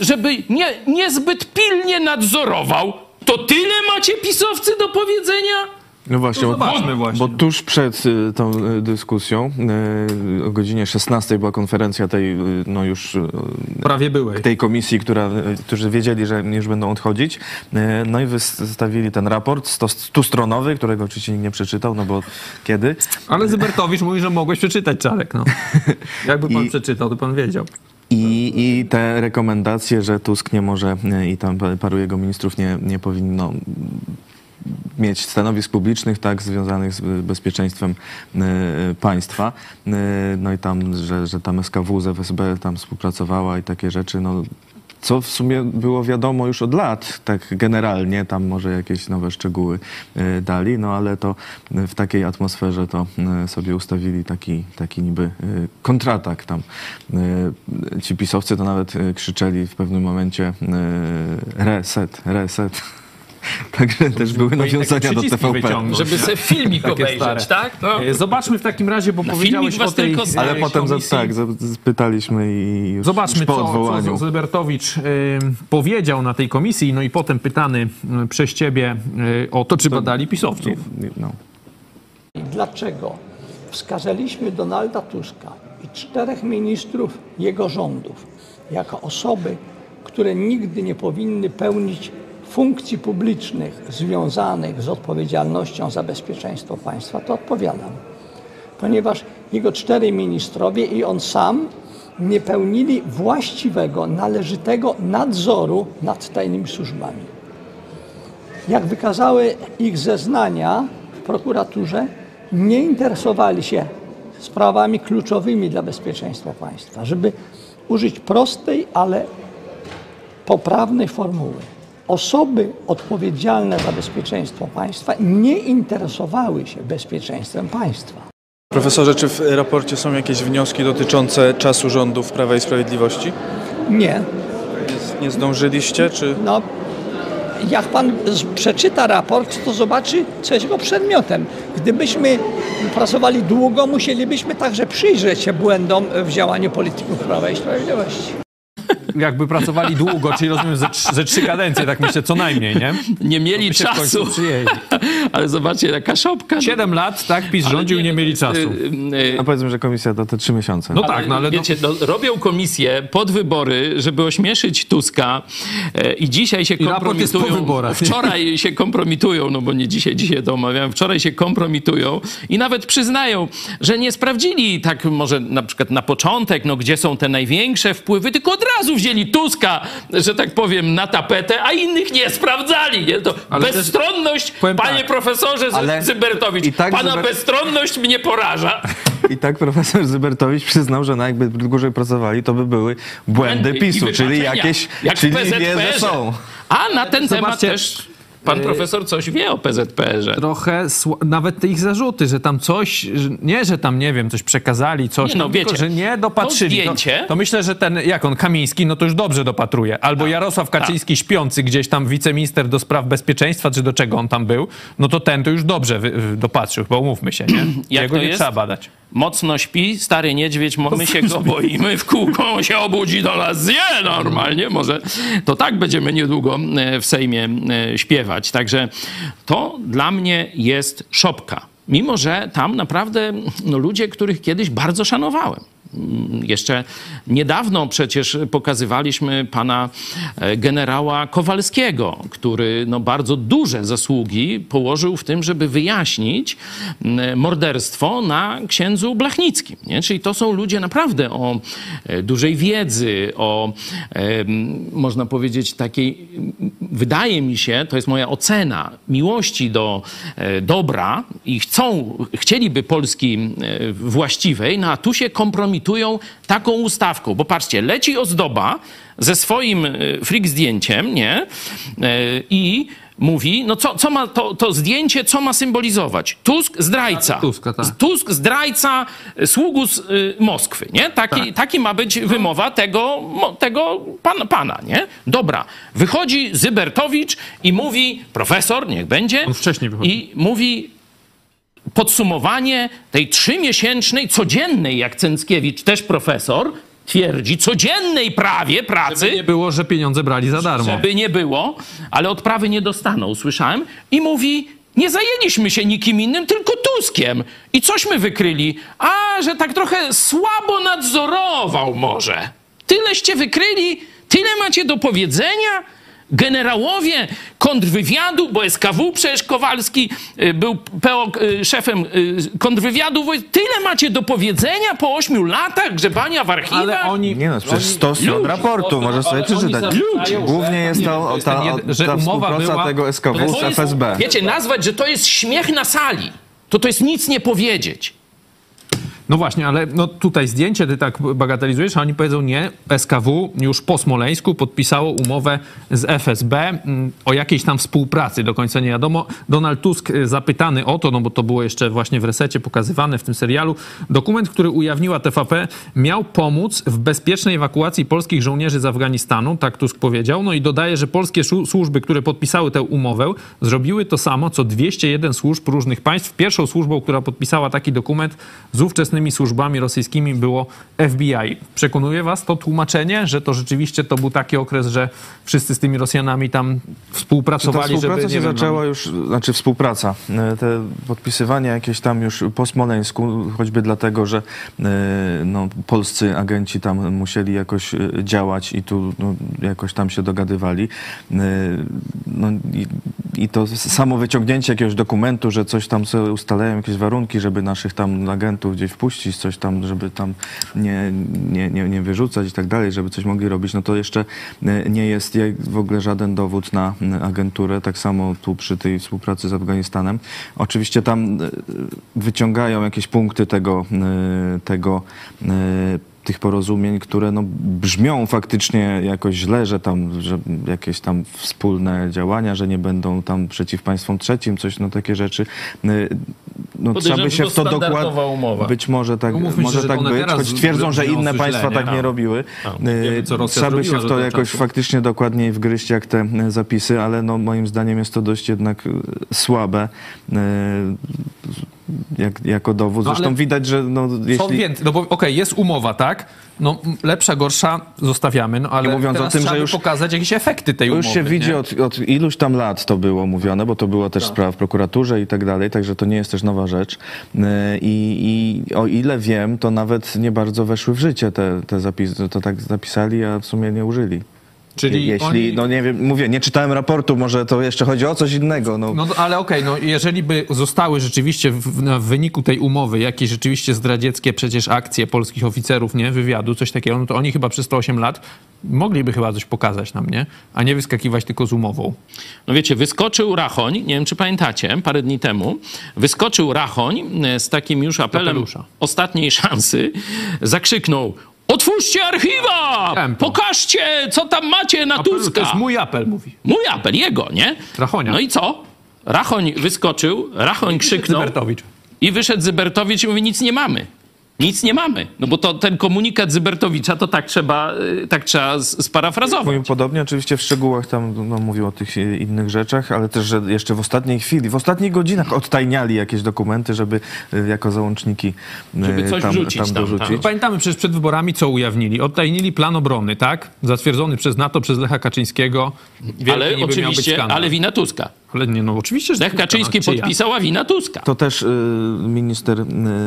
Żeby nie, niezbyt pilnie nadzorował. To tyle macie pisowcy do powiedzenia? No właśnie, no bo, właśnie, bo tuż przed y, tą y, dyskusją y, o godzinie 16 była konferencja tej, no już... Prawie byłej. Tej komisji, która, którzy wiedzieli, że już będą odchodzić. No i wystawili ten raport stustronowy, którego oczywiście nikt nie przeczytał, no bo kiedy? Ale Zybertowicz mówi, że mogłeś przeczytać, Czarek, no. Jakby pan I... przeczytał, to pan wiedział. I, I te rekomendacje, że Tusk nie może i tam paru jego ministrów nie, nie powinno mieć stanowisk publicznych, tak, związanych z bezpieczeństwem y, państwa. Y, no i tam, że, że tam SKW z FSB tam współpracowała i takie rzeczy, no co w sumie było wiadomo już od lat, tak generalnie, tam może jakieś nowe szczegóły dali, no ale to w takiej atmosferze to sobie ustawili taki, taki niby kontratak tam. Ci pisowcy to nawet krzyczeli w pewnym momencie reset, reset. Także też były nawiązania do przyciski TVP. wyciągnąć. Żeby sobie filmik Takie obejrzeć, stare. tak? No. E, Zobaczmy w takim razie, bo Na powiedziałeś o tej tylko Ale potem za, tak, za- spytaliśmy i już, Zobaczmy, już po co, odwołaniu. co Zybertowicz y, powiedział na tej komisji, no i potem pytany y, przez ciebie y, o to, czy badali pisowców. No. Dlaczego wskazaliśmy Donalda Tuska i czterech ministrów jego rządów jako osoby, które nigdy nie powinny pełnić funkcji publicznych związanych z odpowiedzialnością za bezpieczeństwo państwa, to odpowiadam. Ponieważ jego cztery ministrowie i on sam nie pełnili właściwego, należytego nadzoru nad tajnymi służbami. Jak wykazały ich zeznania w prokuraturze, nie interesowali się sprawami kluczowymi dla bezpieczeństwa państwa. Żeby użyć prostej, ale poprawnej formuły. Osoby odpowiedzialne za bezpieczeństwo państwa nie interesowały się bezpieczeństwem państwa. Profesorze, czy w raporcie są jakieś wnioski dotyczące czasu rządów Prawa i Sprawiedliwości? Nie. Nie, zdążyliście, czy... No, jak pan przeczyta raport, to zobaczy, co jest jego przedmiotem. Gdybyśmy pracowali długo, musielibyśmy także przyjrzeć się błędom w działaniu polityków Prawa i Sprawiedliwości. Jakby pracowali długo, czyli rozumiem ze, ze trzy kadencje, tak myślę, co najmniej, nie? Nie mieli czasu. Ale zobaczcie, jaka szopka. Siedem lat, tak, PiS rządził i nie mieli czasu. Y, y, No powiedzmy, że komisja to te trzy miesiące. No tak, no ale... Wiecie, no, robią komisję pod wybory, żeby ośmieszyć Tuska e, i dzisiaj się po kompromitują. wyborach, nie? Wczoraj się kompromitują, no bo nie dzisiaj, dzisiaj to omawiam, wczoraj się kompromitują i nawet przyznają, że nie sprawdzili tak może na przykład na początek, no gdzie są te największe wpływy, tylko od razu wzięli Tuska, że tak powiem, na tapetę, a innych nie sprawdzali. Nie? To Ale też- bezstronność, powiem panie tak, profesorze Zybertowicz, tak pana Zyber- bezstronność mnie poraża. I tak profesor Zybertowicz przyznał, że no jakby dłużej pracowali, to by były błędy PiSu, czyli jakieś, Jak czyli wie, że są. A na ten temat Zobaczcie, też pan profesor coś wie o PZPR-ze. Trochę, nawet te ich zarzuty, że tam coś, że, nie, że tam, nie wiem, coś przekazali, coś, Nie, no tam, tylko, wiecie, że nie dopatrzyli. to zdjęcie- To, to myślę, że ten, jak on, Kamiński, no to już dobrze dopatruje. Albo Jarosław Kaczyński śpiący gdzieś tam, wiceminister do spraw bezpieczeństwa, czy do czego on tam był, no to ten to już dobrze dopatrzył, bo umówmy się, nie? Jak Jego to nie jest? trzeba badać. Mocno śpi, stary niedźwiedź, my się go boimy, w kółko on się obudzi, do nas zje normalnie, może to tak będziemy niedługo e, w Sejmie e, śpiewać. Także to dla mnie jest szopka. Mimo, że tam naprawdę no, ludzie, których kiedyś bardzo szanowałem. Mm, Jeszcze niedawno przecież pokazywaliśmy pana e, generała Kowalskiego, który no, bardzo duże zasługi położył w tym, żeby wyjaśnić mm, morderstwo na księdzu Blachnickim. Nie? Czyli to są ludzie naprawdę o e, dużej wiedzy, o e, można powiedzieć takiej, wydaje mi się, to jest moja ocena, miłości do dobra i chcą, chcieliby Polski właściwej, no a tu się kompromitują taką ustawką, bo patrzcie, leci ozdoba ze swoim e, freak zdjęciem, nie? E, I mówi, no co, co ma to, to zdjęcie, co ma symbolizować? Tusk zdrajca. Tuska, tak. Tusk zdrajca e, sługus Moskwy, nie? Taki, Tak. taki ma być wymowa tego, tego pana, pana, nie? Dobra, wychodzi Zybertowicz i mówi, profesor, niech będzie. On wcześniej wychodzi. I mówi podsumowanie tej trzymiesięcznej, codziennej, jak Cęckiewicz, też profesor, twierdzi, codziennej prawie pracy. Nie było, że pieniądze brali za darmo. Żeby nie było, ale odprawy nie dostaną, słyszałem. I mówi, nie zajęliśmy się nikim innym, tylko Tuskiem. I cośmy wykryli? A, że tak trochę słabo nadzorował może. Tyleście wykryli, tyle macie do powiedzenia? Generałowie kontrwywiadu, bo SKW przecież Kowalski y, był PO, y, szefem y, kontrwywiadu. Tyle macie do powiedzenia po ośmiu latach grzebania w archiwach? Ale oni... Nie no, przecież 100 stron raportu, możesz sobie oni przeczytać. Głównie jest to ta, że ta umowa współpraca była- tego SKW z jest, FSB. Wiecie, nazwać, że to jest śmiech na sali, to to jest nic nie powiedzieć. No właśnie, ale no tutaj zdjęcie ty tak bagatelizujesz, a oni powiedzą nie, SKW już po Smoleńsku podpisało umowę z FSB mm, o jakiejś tam współpracy, do końca nie wiadomo. Donald Tusk y, zapytany o to, no bo to było jeszcze właśnie w resecie pokazywane w tym serialu, dokument, który ujawniła TVP miał pomóc w bezpiecznej ewakuacji polskich żołnierzy z Afganistanu, tak Tusk powiedział, no i dodaje, że polskie służby, które podpisały tę umowę, zrobiły to samo, co 201 służb różnych państw. Pierwszą służbą, która podpisała taki dokument z ówczesnymi służbami rosyjskimi było FBI. Przekonuje was to tłumaczenie, że to rzeczywiście to był taki okres, że wszyscy z tymi Rosjanami tam współpracowali, Czy ta współpraca żeby... się wiem, zaczęła no... już, znaczy współpraca, e, te podpisywanie jakieś tam już po Smoleńsku, choćby dlatego, że e, no, polscy agenci tam musieli jakoś e, działać i tu no, jakoś tam się dogadywali. No, i, i to samo wyciągnięcie jakiegoś dokumentu, że coś tam sobie ustalają, jakieś warunki, żeby naszych tam agentów gdzieś wpuścić, coś tam, żeby tam nie, nie, nie, nie wyrzucać i tak dalej, żeby coś mogli robić, no to jeszcze e, nie jest w ogóle żaden dowód na agenturę. Tak samo tu przy tej współpracy z Afganistanem. Oczywiście tam e, wyciągają jakieś punkty tego, e, tego tych porozumień, które no, brzmią faktycznie jakoś źle, że tam że jakieś tam wspólne działania, że nie będą tam przeciw państwom trzecim, coś, no takie rzeczy. Y, no, trzeba by się w to dokładnie... Być może tak, no, może tak być, choć twierdzą, że inne państwa źle, tak nie robiły. A, wiemy, trzeba by się w to jakoś czasu. faktycznie dokładniej wgryźć, jak te zapisy, ale no, moim zdaniem jest to dość jednak słabe jak, jako dowód. No, Zresztą widać, że no, jeśli... więcej, no bo okej, okay, jest umowa, tak? No lepsza, gorsza zostawiamy, no ale nie mówiąc o tym, że już pokazać jakieś efekty tej umowy. Już się widzi od, od, iluś tam lat to było mówione, bo to była też tak. sprawa w prokuraturze i tak dalej, także to nie jest też nowa rzecz. E, I, I, o ile wiem, to nawet nie bardzo weszły w życie te, te zapisy, to tak zapisali, a w sumie nie użyli. Czyli Jeśli, oni... no nie wiem, mówię, nie czytałem raportu, może to jeszcze chodzi o coś innego. No, no ale okej, okay, no jeżeli by zostały rzeczywiście w, w, wyniku tej umowy jakieś rzeczywiście zdradzieckie przecież akcje polskich oficerów, nie, wywiadu, coś takiego, no to oni chyba przez 108 lat mogliby chyba coś pokazać nam, nie? A nie wyskakiwać tylko z umową. No wiecie, wyskoczył Rachoń, nie wiem czy pamiętacie, parę dni temu, wyskoczył Rachoń e, z takim już apelem Kapelusza. ostatniej szansy, zakrzyknął Otwórzcie archiwa! Pokażcie, co tam macie na Apelu, Tuska. To jest mój apel, mówi. Mój apel, jego, nie? Rachonia. No i co? Rachoń wyskoczył, Rachoń krzyknął. Zybertowicz. I wyszedł Zybertowicz i mówi, nic nie mamy. Nic nie mamy. No bo to ten komunikat Zybertowicza to tak trzeba, y, tak trzeba sparafrazować. Mówię podobnie, oczywiście w szczegółach tam no, mówił o tych innych rzeczach, ale też, że jeszcze w ostatniej chwili, w ostatnich godzinach odtajniali jakieś dokumenty, żeby y, jako załączniki y, żeby coś tam, wrzucić, tam dorzucić. Tam, tam. Pamiętamy przecież przed wyborami, co ujawnili. Odtajnili plan obrony, tak? Zatwierdzony przez NATO, przez Lecha Kaczyńskiego. Wielki ale oczywiście, ale wina Tuska. Ale nie, no oczywiście, że Lech Kaczyński podpisała wina Tuska. To też y, minister y,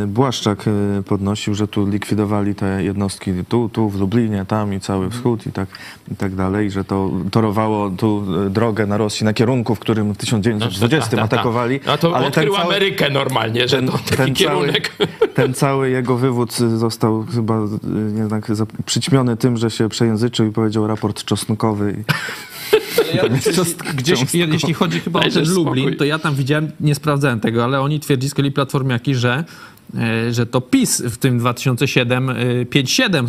Błaszczak y, podnosił, że tu likwidowali te jednostki tu, tu w Lublinie, tam i cały wschód i tak, i tak dalej, że to torowało tu drogę na Rosji na kierunku, w którym w 1920 no, ta, ta, ta. atakowali. A to ale odkrył cały, Amerykę normalnie, że ten, to taki ten kierunek. Cały, ten cały jego wywód został chyba jednak przyćmiony tym, że się przejęzyczył i powiedział raport czosnkowy. Ja gdzieś, jeśli chodzi chyba o ten Lublin, to ja tam widziałem, nie sprawdzałem tego, ale oni twierdzili z kolei platformiaki, że że to PiS w tym 2007, 5-7 e,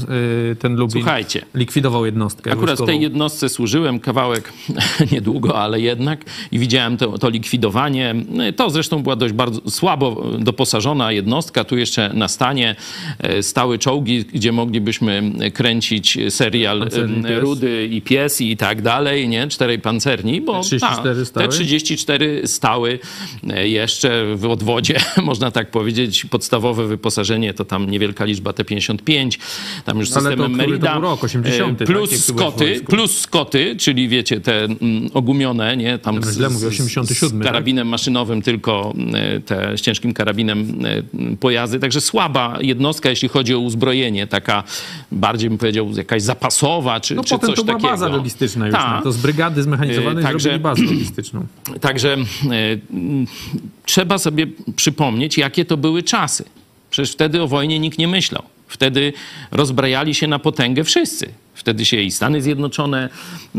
e, ten Lublin Słuchajcie, likwidował jednostkę. Akurat wojskową. tej jednostce służyłem kawałek niedługo, ale jednak i widziałem to, to likwidowanie. To zresztą była dość bardzo słabo doposażona jednostka. Tu jeszcze na stanie stały czołgi, gdzie moglibyśmy kręcić serial Rudy i Pies i tak dalej, nie? Czterej pancerni, bo T-34 ta, te 34 stały jeszcze w odwodzie, można tak powiedzieć, podstawowe podstawowe wyposażenie to tam niewielka liczba T-55, tam już systemem to, Merida. Rok, 80, e, plus tak, Skoty, plus Skoty, czyli wiecie, te mm, ogumione, nie? Tam z, źle mówię, 87, z karabinem tak? maszynowym tylko e, te z ciężkim karabinem e, pojazdy, także słaba jednostka, jeśli chodzi o uzbrojenie, taka bardziej bym powiedział jakaś zapasowa, czy, no czy potem coś to była takiego. baza logistyczna już, Ta. no, to z brygady zmechanizowanej także, zrobili bazę logistyczną. Także trzeba sobie przypomnieć, jakie to były czasy. Przecież wtedy o wojnie nikt nie myślał. Wtedy rozbrajali się na potęgę wszyscy. Wtedy się i Stany Zjednoczone,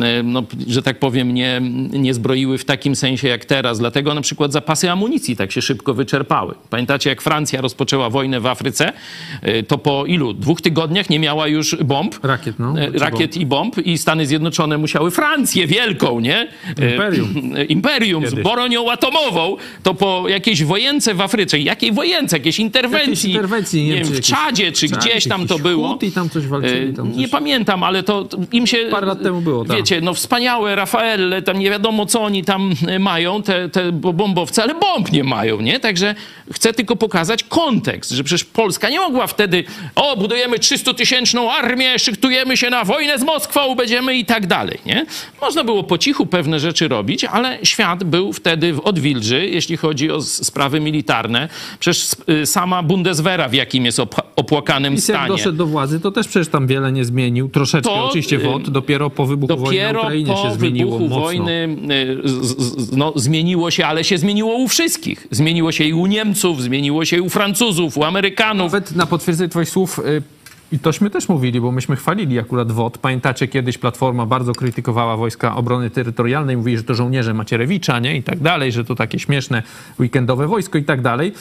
e, no, że tak powiem, nie, nie zbroiły w takim sensie jak teraz. Dlatego na przykład zapasy amunicji tak się szybko wyczerpały. Pamiętacie, jak Francja rozpoczęła wojnę w Afryce, e, to po ilu? Dwóch tygodniach nie miała już bomb. Rakiet, no. E, Rakiet bomb. i bomb. I Stany Zjednoczone musiały Francję wielką, nie? Imperium. Imperium Kiedyś. z bronią atomową. To po jakiejś wojence w Afryce. Jakiej wojence? Jakiejś interwencji? Jakiejś interwencji nie, nie wiem, w Czadzie, czy gdzieś tam to było. Tam coś walczyli. Tam coś... Nie pamiętam, ale to im się... Parę lat temu było, tak. Wiecie, no wspaniałe Rafaelle, tam nie wiadomo co oni tam e, mają, te, te bombowce, ale bomb nie mają, nie? Także chcę tylko pokazać kontekst, że przecież Polska nie mogła wtedy, o, budujemy 300-tysięczną armię, szyktujemy się na wojnę z Moskwą, będziemy i tak dalej, nie? Można było po cichu pewne rzeczy robić, ale świat był wtedy w odwilży, jeśli chodzi o sprawy militarne. Przecież y, sama Bundeswehra w jakim jest opłakanym I stanie. jak doszedł do władzy, to też przecież tam wiele nie zmienił. Troszeczkę to, oczywiście WOT, dopiero po wybuchu dopiero wojny na Ukrainie po się zmieniło wybuchu mocno. wojny z, z, no, zmieniło się, ale się zmieniło u wszystkich. Zmieniło się i u Niemców, zmieniło się i u Francuzów, u Amerykanów. Nawet na potwierdzenie twoich słów... Y i tośmy też mówili, bo myśmy chwalili akurat WOT. Pamiętacie, kiedyś Platforma bardzo krytykowała Wojska Obrony Terytorialnej, mówili, że to żołnierze Macierewicza, nie? I tak dalej, że to takie śmieszne weekendowe wojsko i tak dalej.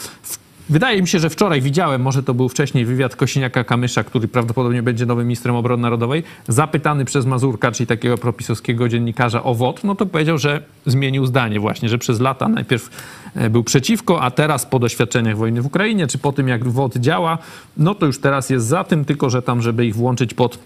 Wydaje mi się, że wczoraj widziałem, może to był wcześniej wywiad Kosiniaka-Kamysza, który prawdopodobnie będzie nowym ministrem obrony narodowej, zapytany przez Mazurka, czyli takiego propisowskiego dziennikarza o WOT, no to powiedział, że zmienił zdanie właśnie, że przez lata najpierw e, był przeciwko, a teraz po doświadczeniach wojny w Ukrainie, czy po tym jak WOT działa, no to już teraz jest za tym, tylko że tam, żeby ich włączyć pod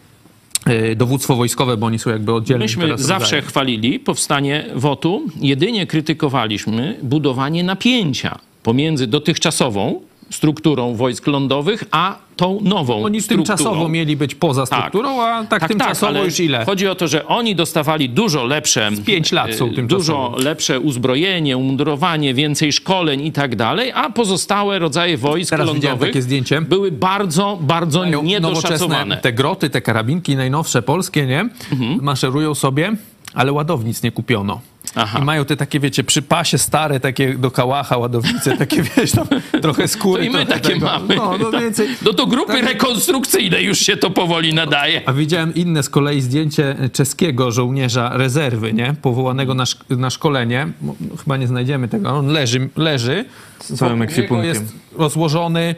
e, dowództwo wojskowe, bo oni są jakby oddzielni. Myśmy zawsze rodzajem. chwalili powstanie WOT-u, jedynie krytykowaliśmy budowanie napięcia pomiędzy dotychczasową strukturą wojsk lądowych, a tą nową Oni strukturą. tymczasowo mieli być poza tak. strukturą, tak. a tak, tak tymczasowo tak, już ile? Chodzi o to, że oni dostawali dużo lepsze... Z pięć lat są tymczasowo. Dużo lepsze uzbrojenie, umundurowanie, więcej szkoleń i tak dalej, a pozostałe rodzaje wojsk Teraz lądowych takie zdjęcie. były bardzo, bardzo Mają niedoszacowane. Te groty, te karabinki najnowsze polskie, nie? Mhm. Maszerują sobie, ale ładownic nie kupiono. Aha. I mają te takie, wiecie, przy pasie stare, takie do kałacha ładownice, takie, wiesz, tam trochę skóry. To i my takie tego. mamy. No, no, więcej, no to grupy tak... rekonstrukcyjne już się to powoli nadaje. A widziałem inne z kolei zdjęcie czeskiego żołnierza rezerwy, nie? Powołanego na, szk na szkolenie. Chyba nie znajdziemy tego. On leży, leży. Z całym ekwipunkiem. Jest rozłożony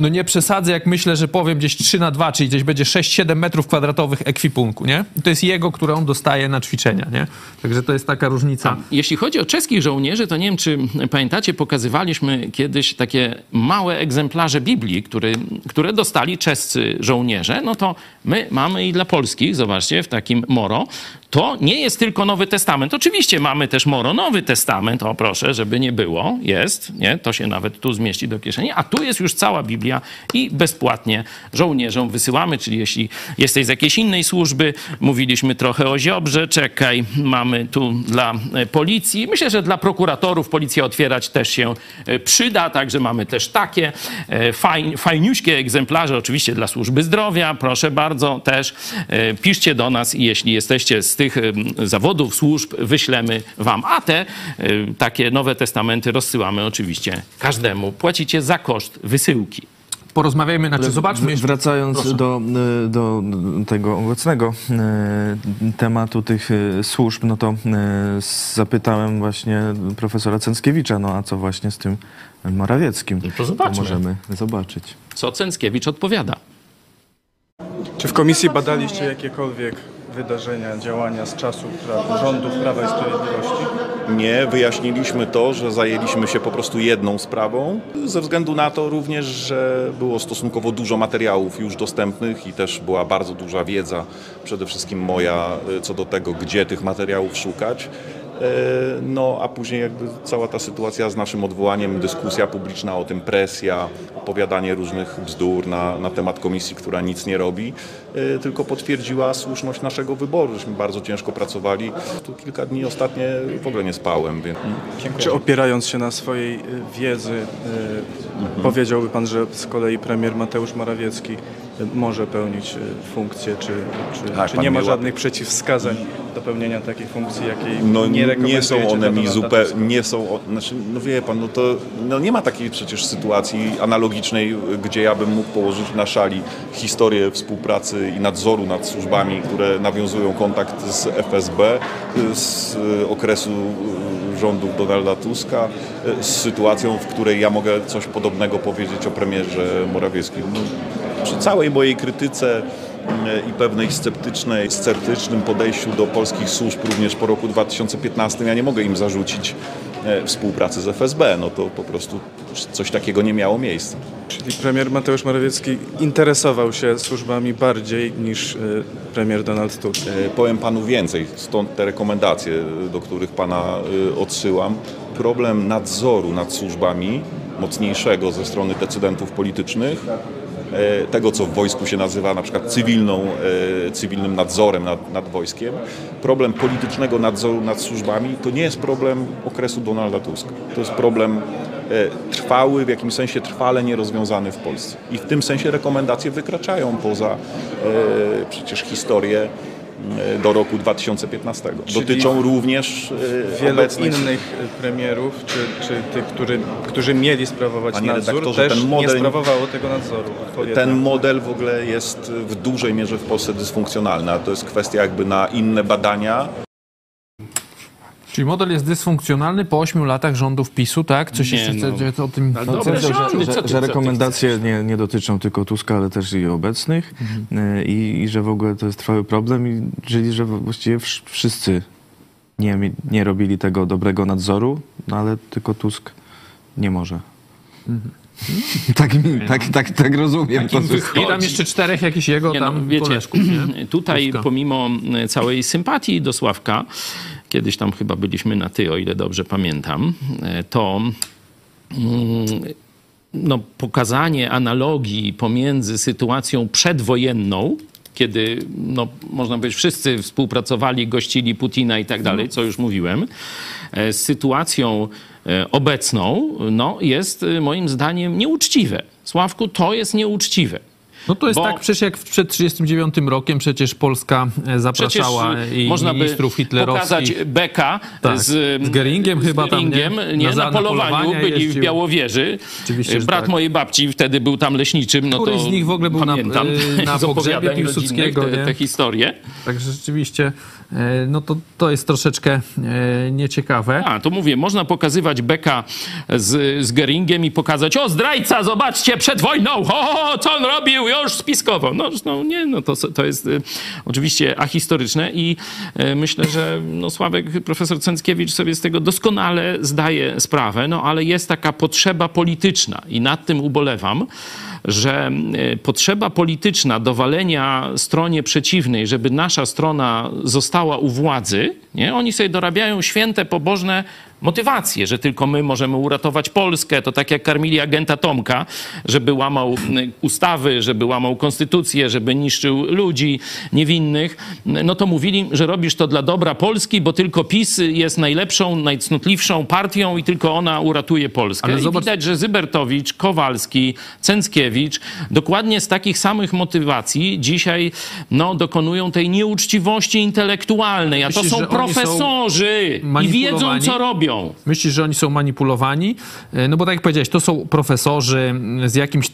no nie przesadzę, jak myślę, że powiem gdzieś 3 na 2, czyli gdzieś będzie 6-7 metrów kwadratowych ekwipunku, nie? I to jest jego, które on dostaje na ćwiczenia, nie? Także to jest taka różnica. Jeśli chodzi o czeskich żołnierzy, to nie wiem, czy pamiętacie, pokazywaliśmy kiedyś takie małe egzemplarze Biblii, który, które dostali czescy żołnierze. No to my mamy i dla polskich, zobaczcie, w takim moro. To nie jest tylko Nowy Testament. Oczywiście mamy też moro Nowy Testament, o proszę, żeby nie było. Jest, nie? To się nawet tu zmieści do kieszeni. A tu jest już cała Biblia Biblia i bezpłatnie żołnierzom wysyłamy, czyli jeśli jesteś z jakiejś innej służby, mówiliśmy trochę o Ziobrze, czekaj, mamy tu dla e, policji. Myślę, że dla prokuratorów policja otwierać też się e, przyda, także mamy też takie e, fajn, fajniuśkie egzemplarze, oczywiście dla służby zdrowia, proszę bardzo, też piszcie do nas i jeśli jesteście z tych zawodów, służb, wyślemy wam. A te takie Nowe Testamenty rozsyłamy oczywiście każdemu. Płacicie za koszt wysyłki porozmawiajmy, znaczy zobaczmy. Wracając do, do tego obecnego tematu tych e, służb, no to zapytałem właśnie profesora Cęckiewicza, no a co właśnie z tym Morawieckim? No to zobaczmy. To możemy zobaczyć. Co Cęckiewicz odpowiada? Czy w komisji badaliście jakiekolwiek wydarzenia, działania z czasów rządów Prawa i Sprawiedliwości? Nie, wyjaśniliśmy to, że zajęliśmy się po prostu jedną sprawą, ze względu na to również, że było stosunkowo dużo materiałów już dostępnych i też była bardzo duża wiedza, przede wszystkim moja, co do tego, gdzie tych materiałów szukać. E, no a później jakby cała ta sytuacja z naszym odwołaniem, dyskusja publiczna o tym, presja, opowiadanie różnych bzdur na, na temat komisji, która nic nie robi, e, tylko potwierdziła słuszność naszego wyboru. Żeśmy bardzo ciężko pracowali. Tu kilka dni ostatnie w ogóle nie spałem. Więc... Czy opierając się na swojej e, wiedzy, mhm. powiedziałby Pan, że z kolei premier Mateusz Morawiecki może pełnić funkcję, czy, czy, tak, czy nie ma żadnych przeciwwskazań do pełnienia takiej funkcji, jakiej no, nie Nie są one mi zupełnie, nie są, znaczy, no wie pan, no to no nie ma takiej przecież sytuacji analogicznej, gdzie ja bym mógł położyć na szali historię współpracy i nadzoru nad służbami, które nawiązują kontakt z FSB z okresu rządów Donalda Tuska, z sytuacją, w której ja mogę coś podobnego powiedzieć o premierze Morawieckim. Przy całej mojej krytyce i pewnej sceptycznej, sceptycznym podejściu do polskich służb również po roku 2015 ja nie mogę im zarzucić e, współpracy z FSB. No to po prostu coś takiego nie miało miejsca. Czyli premier Mateusz Morawiecki interesował się służbami bardziej niż e, premier Donald Tusk. E, powiem panu więcej, stąd te rekomendacje, do których pana odsyłam. Problem nadzoru nad służbami mocniejszego ze strony decydentów politycznych tego, co w wojsku się nazywa na przykład cywilną, e, cywilnym nadzorem nad, nad wojskiem. Problem politycznego nadzoru nad służbami to nie jest problem okresu Donalda Tuska. To jest problem e, trwały, w jakimś sensie trwale nierozwiązany w Polsce. I w tym sensie rekomendacje wykraczają poza przecież historię E, do roku 2015. Czyli Dotyczą również e, wielu obecnych... innych premierów, czy, czy tych, którzy, którzy mieli sprawować Panie nadzór, też ten model, nie sprawowało tego nadzoru. Ten model w ogóle jest w dużej mierze w Polsce dysfunkcjonalny, a to jest kwestia jakby na inne badania. Czyli model jest dysfunkcjonalny po 8 latach rządów PiSu, tak? Coś nie, jeszcze no. o tym... No, że, że, że, że, rekomendacje nie, nie dotyczą tylko Tuska, ale też i obecnych mhm. I, i że w ogóle to jest trwały problem, i, czyli że właściwie wszyscy nie, nie robili tego dobrego nadzoru, no ale tylko Tusk nie może. Mhm. tak, tak, tak, tak rozumiem. To I tam jeszcze czterech jakichś jego nie, no, tam wiecie, koleżków, nie? Tutaj Tuska. pomimo całej sympatii do Sławka, kiedyś tam chyba byliśmy na ty, o ile dobrze pamiętam, e, to mm, no, pokazanie analogii pomiędzy sytuacją przedwojenną, kiedy, no, można powiedzieć, wszyscy współpracowali, gościli Putina i tak dalej, co już mówiłem, e, z sytuacją e, obecną, no, jest moim zdaniem nieuczciwe. Sławku, to jest nieuczciwe. No to jest Bo... tak przecież jak przed 1939 rokiem przecież Polska e, zapraszała przecież i można ministrów hitlerowskich. pokazać Beka tak, z, z Geringiem z chyba Geringiem, tam, nie? nie na, na polowaniu byli jeździł. w Białowieży. Oczywiście, Brat tak. mojej babci wtedy był tam leśniczym, no Który to z nich w ogóle był pamiętam, na, na pogrzebie Piłsudskiego. Te, te historie. Także rzeczywiście e, no to, to jest troszeczkę e, nieciekawe. A, to mówię, można pokazywać Beka z, z Geringiem i pokazać, o zdrajca, zobaczcie, przed wojną, o, co on robił, już spiskowo. No, no nie, no to, to jest y, oczywiście ahistoryczne i y, myślę, że no, Sławek, profesor Cęckiewicz sobie z tego doskonale zdaje sprawę, no ale jest taka potrzeba polityczna i nad tym ubolewam, że y, potrzeba polityczna dowalenia stronie przeciwnej, żeby nasza strona została u władzy, nie? oni sobie dorabiają święte, pobożne motywację, że tylko my możemy uratować Polskę. To tak jak karmili agenta Tomka, żeby łamał ustawy, żeby łamał konstytucję, żeby niszczył ludzi niewinnych. No to mówili, że robisz to dla dobra Polski, bo tylko PiS jest najlepszą, najcnotliwszą partią i tylko ona uratuje Polskę. Ale zobacz... I widać, że Zybertowicz, Kowalski, Cęckiewicz dokładnie z takich samych motywacji dzisiaj no, dokonują tej nieuczciwości intelektualnej. A to są profesorzy i wiedzą, co robią robią. Myślisz, że oni są manipulowani? E, no bo tak jak powiedziałeś, to są profesorzy z jakimś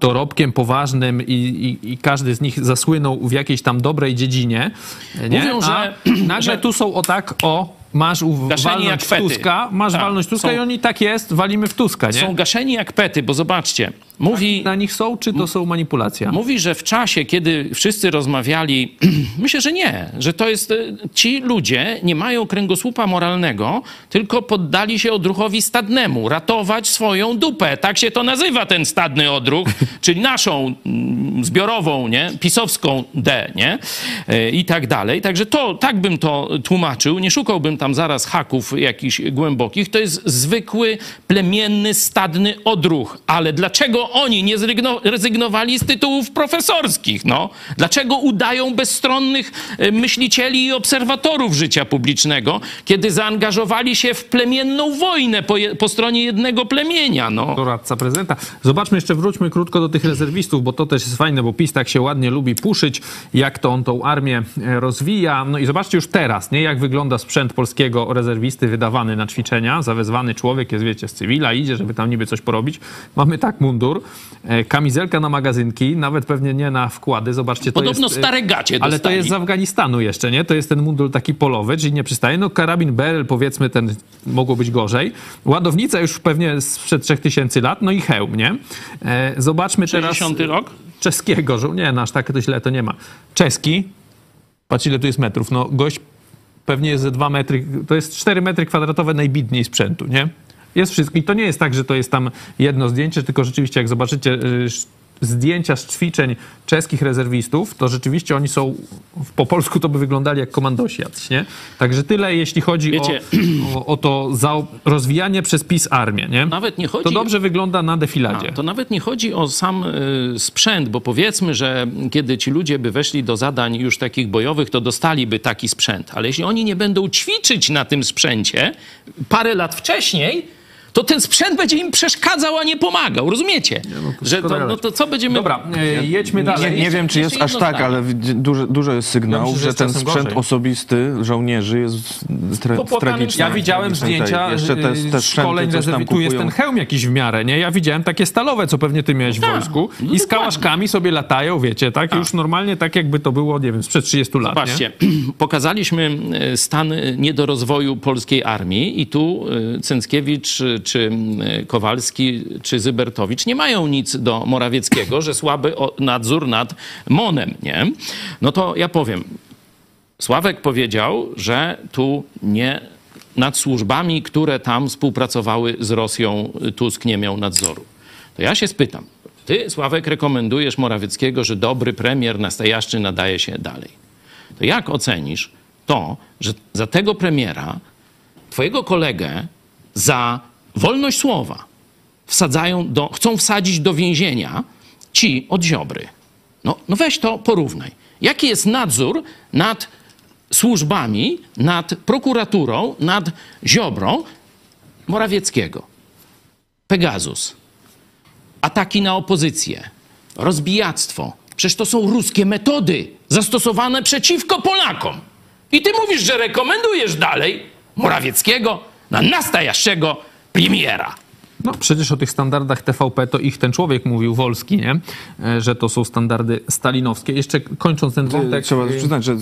dorobkiem poważnym i, i, i, każdy z nich zasłynął w jakiejś tam dobrej dziedzinie. Nie? Mówią, że... A nagle że... tu są o tak, o masz walność Tuska, masz tak, walność Tuska są, i oni tak jest, walimy w Tuska, nie? Są gaszeni jak pety, bo zobaczcie, mówi... Na nich są, czy to są manipulacja? Mówi, że w czasie, kiedy wszyscy rozmawiali, myślę, że nie, że to jest, e, ci ludzie nie mają kręgosłupa moralnego, tylko poddali się odruchowi stadnemu, ratować swoją dupę. Tak się to nazywa, ten stadny odruch, czyli naszą mm, zbiorową, nie? Pisowską D, nie? E, I tak dalej. Także to, tak bym to tłumaczył, nie szukałbym tam tam zaraz haków jakichś głębokich, to jest zwykły, plemienny, stadny odruch. Ale dlaczego oni nie zrezygnowali z tytułów profesorskich? No? Dlaczego udają bezstronnych e, myślicieli i obserwatorów życia publicznego, kiedy zaangażowali się w plemienną wojnę po, je, po stronie jednego plemienia? No? Doradca prezydenta. Zobaczmy jeszcze, wróćmy krótko do tych rezerwistów, bo to też jest fajne, bo PiS tak się ładnie lubi puszyć, jak to on tą armię e, rozwija. No i zobaczcie już teraz, nie, jak wygląda sprzęt polskiego rezerwisty wydawany na ćwiczenia. Zawezwany człowiek jest, wiecie, z cywila, idzie, żeby tam niby coś porobić. Mamy tak mundur, e, kamizelka na magazynki, nawet pewnie nie na wkłady. Zobaczcie, to Podobno jest... E, stare gacie Ale to jest z Afganistanu jeszcze, nie? To jest ten mundur taki polowy, czyli nie przystaje. No karabin Beryl, powiedzmy, ten mogło być gorzej. Ładownica już pewnie sprzed 3000 lat, no i hełm, nie? Zobaczmy 60 teraz... rok? Czeskiego, nie, no aż tak to źle to nie ma. Czeski, patrz ile tu jest metrów, no gość pewnie jest ze 2 metry, to jest 4 metry kwadratowe najbidniej sprzętu, nie? Jest wszystko. I to nie jest tak, że to jest tam jedno zdjęcie, tylko rzeczywiście jak zobaczycie y, zdjęcia z ćwiczeń czeskich rezerwistów, to rzeczywiście oni są, po polsku to by wyglądali jak komandosi jacyś, nie? Także tyle, jeśli chodzi Wiecie, o, o, o, to rozwijanie przez PiS armię, nie? Nawet nie chodzi... To dobrze wygląda na defiladzie. A, to nawet nie chodzi o sam y, sprzęt, bo powiedzmy, że kiedy ci ludzie by weszli do zadań już takich bojowych, to dostaliby taki sprzęt. Ale jeśli oni nie będą ćwiczyć na tym sprzęcie parę lat wcześniej, to ten sprzęt będzie im przeszkadzał, a nie pomagał. Rozumiecie? Nie, no to że to, no to co będziemy... Dobra, e, jedźmy dalej. Nie, nie wiem, czy jest aż tak, ale dużo, dużo jest sygnałów, ja że, że ten sprzęt gorzej. osobisty żołnierzy jest w tragiczny. Ja widziałem zdjęcia jeszcze te, te szkoleń rezerwitu jest ten hełm jakiś w miarę, nie? Ja widziałem takie stalowe, co pewnie ty miałeś w tak, wojsku no i z kałaszkami sobie latają, wiecie, tak? tak? Już normalnie tak jakby to było, nie wiem, sprzed 30 lat, Zobaczcie, pokazaliśmy e, stan niedorozwoju polskiej armii i tu e, Cęckiewicz czy Kowalski, czy Zybertowicz nie mają nic do Morawieckiego, że słaby nadzór nad MONem, nie? No to ja powiem, Sławek powiedział, że tu nie nad służbami, które tam współpracowały z Rosją, Tusk nie miał nadzoru. To ja się spytam, ty, Sławek, rekomendujesz Morawieckiego, że dobry premier na Stajaszczy nadaje się dalej. To jak ocenisz to, że za tego premiera twojego kolegę za wolność słowa wsadzają do, chcą wsadzić do więzienia ci od Ziobry. No, no weź to porównaj. Jaki jest nadzór nad służbami, nad prokuraturą, nad Ziobrą Morawieckiego? Pegasus, ataki na opozycję, rozbijactwo. Przecież to są ruskie metody zastosowane przeciwko Polakom. I ty mówisz, że rekomendujesz dalej Morawieckiego na nastajaszego Premiéra. No przecież o tych standardach TVP to ich ten człowiek mówił, Wolski, nie? E, że to są standardy stalinowskie. Jeszcze kończąc ten wątek... Trzeba e, przyznać, że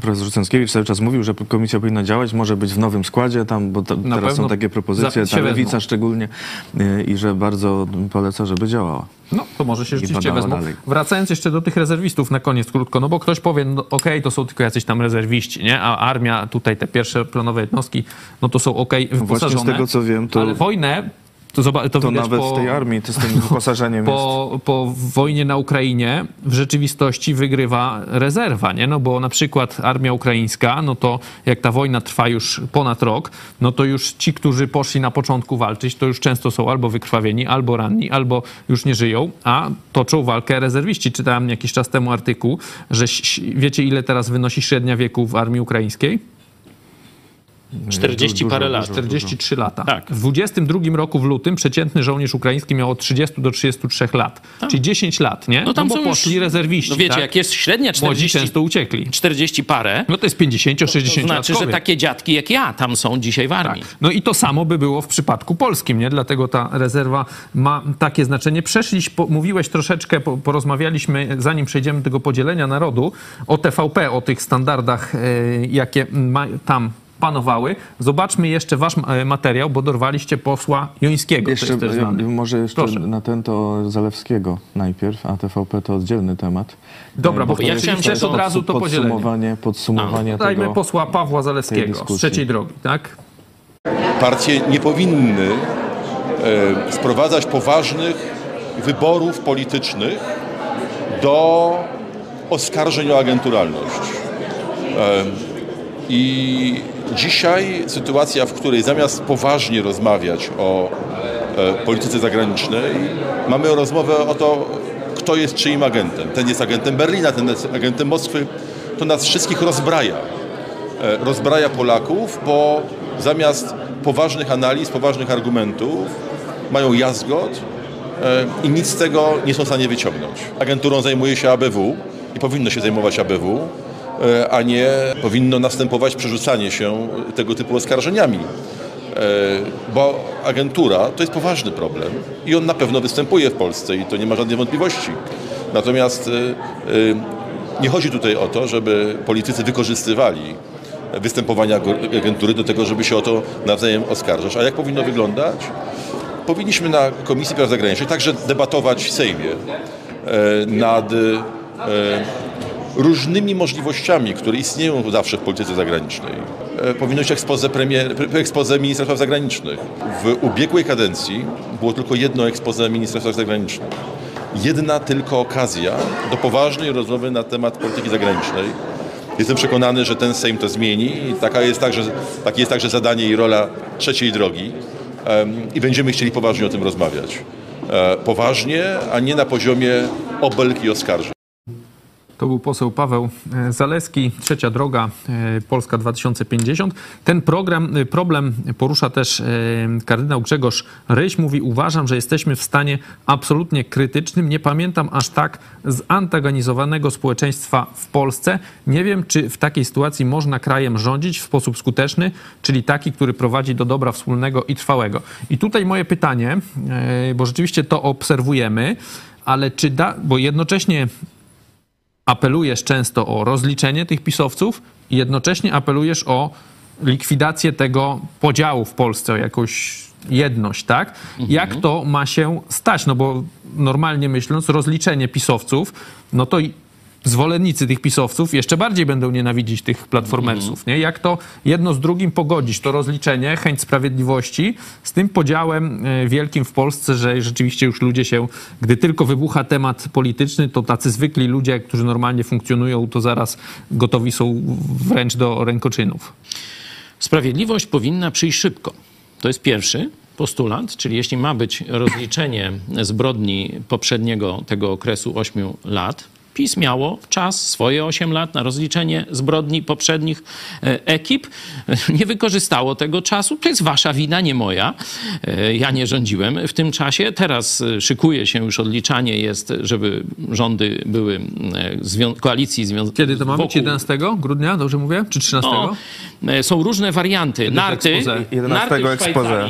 profesor Cęckiewicz cały czas mówił, że komisja powinna działać, może być w nowym składzie tam, bo to, teraz są takie propozycje, ta lewica wezmą. szczególnie e, i że bardzo poleca, żeby działała. No, to może się rzeczywiście wezmą. Dalej. Wracając jeszcze do tych rezerwistów na koniec krótko, no bo ktoś powie, no, okej, okay, to są tylko jacyś tam rezerwiści, nie? A armia, tutaj te pierwsze planowe jednostki, no to są okej okay, wyposażone. No właśnie z tego, co wiem, to... Ale wojnę to, to, to nawet po, w tej armii to z tym wyposażeniem po, jest. Po wojnie na Ukrainie w rzeczywistości wygrywa rezerwa, nie? No bo na przykład armia ukraińska, no to jak ta wojna trwa już ponad rok, no to już ci, którzy poszli na początku walczyć, to już często są albo wykrwawieni, albo ranni, albo już nie żyją, a toczą walkę rezerwiści. Czytałem jakiś czas temu artykuł, że wiecie ile teraz wynosi średnia wieku w armii ukraińskiej? 40 dużo, parę lat. 43 lata. Tak. W 22 roku w lutym przeciętny żołnierz ukraiński miał od 30 do 33 lat. Tak. Czyli 10 lat, nie? No tam no bo są poszli już, rezerwiści. No wiecie, tak? jak jest średnia 40... Młodzi często uciekli. 40 parę. No to jest 50-60 to znaczy, że takie dziadki jak ja tam są dzisiaj w armii. Tak. No i to samo by było w przypadku polskim, nie? Dlatego ta rezerwa ma takie znaczenie. Przeszliś, po, mówiłeś troszeczkę, po, porozmawialiśmy, zanim przejdziemy do tego podzielenia narodu, o TVP, o tych standardach, e, jakie ma, tam panowały. Zobaczmy jeszcze wasz e, materiał, bo dorwaliście posła Jońskiego. Jeszcze, może jeszcze Proszę. na ten to Zalewskiego najpierw, a TVP to oddzielny temat. Dobra, bo, bo ja chciałem też od razu to podsumowanie, podsumowanie a, Dajmy posła Pawła Zalewskiego z trzeciej drogi, tak? Partie nie powinny e, sprowadzać poważnych wyborów politycznych do oskarżeń o agenturalność. E, i dzisiaj sytuacja, w której zamiast poważnie rozmawiać o e, polityce zagranicznej, mamy rozmowę o to, kto jest czyim agentem. Ten jest agentem Berlina, ten jest agentem Moskwy. To nas wszystkich rozbraja. E, rozbraja Polaków, bo zamiast poważnych analiz, poważnych argumentów mają jazgot e, i nic z tego nie są w stanie wyciągnąć. Agenturą zajmuje się ABW i powinno się zajmować ABW, a nie powinno następować przerzucanie się tego typu oskarżeniami. Bo agentura to jest poważny problem i on na pewno występuje w Polsce i to nie ma żadnej wątpliwości. Natomiast nie chodzi tutaj o to, żeby politycy wykorzystywali występowania agentury do tego, żeby się o to nawzajem oskarżać. A jak powinno wyglądać? Powinniśmy na Komisji Spraw Zagranicznych także debatować w Sejmie e, nad e, różnymi możliwościami, które istnieją zawsze w polityce zagranicznej. E, powinno być ekspoze, premier, ekspoze ministra spraw zagranicznych. W ubiegłej kadencji było tylko jedno ekspoze ministra spraw zagranicznych. Jedna tylko okazja do poważnej rozmowy na temat polityki zagranicznej Jestem przekonany, że ten Sejm to zmieni taka jest także, takie jest także zadanie i rola trzeciej drogi i będziemy chcieli poważnie o tym rozmawiać. E, poważnie, a nie na poziomie obelg i oskarżeń. To był poseł Paweł e, Zaleski, Trzecia Droga e, Polska 2050. Ten program, e, problem porusza też kardynał Grzegorz Ryś. Mówi, uważam, że jesteśmy w stanie absolutnie krytycznym. Nie pamiętam aż tak zantagonizowanego społeczeństwa w Polsce. Nie wiem, czy w takiej sytuacji można krajem rządzić w sposób skuteczny, czyli taki, który prowadzi do dobra wspólnego i trwałego. I tutaj moje pytanie, bo rzeczywiście to obserwujemy, ale czy da, bo jednocześnie apelujesz często o rozliczenie tych pisowców i jednocześnie apelujesz o likwidację tego podziału w Polsce, o jakąś jedność, tak? Mhm. Jak to ma się stać? No bo normalnie myśląc, rozliczenie pisowców, no to zwolennicy tych pisowców jeszcze bardziej będą nienawidzić tych platformersów. Nie? Jak to jedno z drugim pogodzić, to rozliczenie, chęć sprawiedliwości z tym podziałem e, wielkim w Polsce, że rzeczywiście już ludzie się, gdy tylko wybucha temat polityczny, to tacy zwykli ludzie, którzy normalnie funkcjonują, to zaraz gotowi są wręcz do rękoczynów. Sprawiedliwość powinna przyjść szybko. To jest pierwszy postulat, czyli jeśli ma być rozliczenie zbrodni poprzedniego tego okresu 8 lat, PiS miało czas, swoje 8 lat na rozliczenie zbrodni poprzednich e, ekip. Nie wykorzystało tego czasu. To jest wasza wina, nie moja. E, ja nie rządziłem w tym czasie. Teraz e, szykuje się już odliczanie jest, żeby rządy były koalicji związanej. Kiedy to mamy? Wokół... 11 grudnia, dobrze mówię? Czy 13? No, są różne warianty. Narty, 11 narty ekspoze.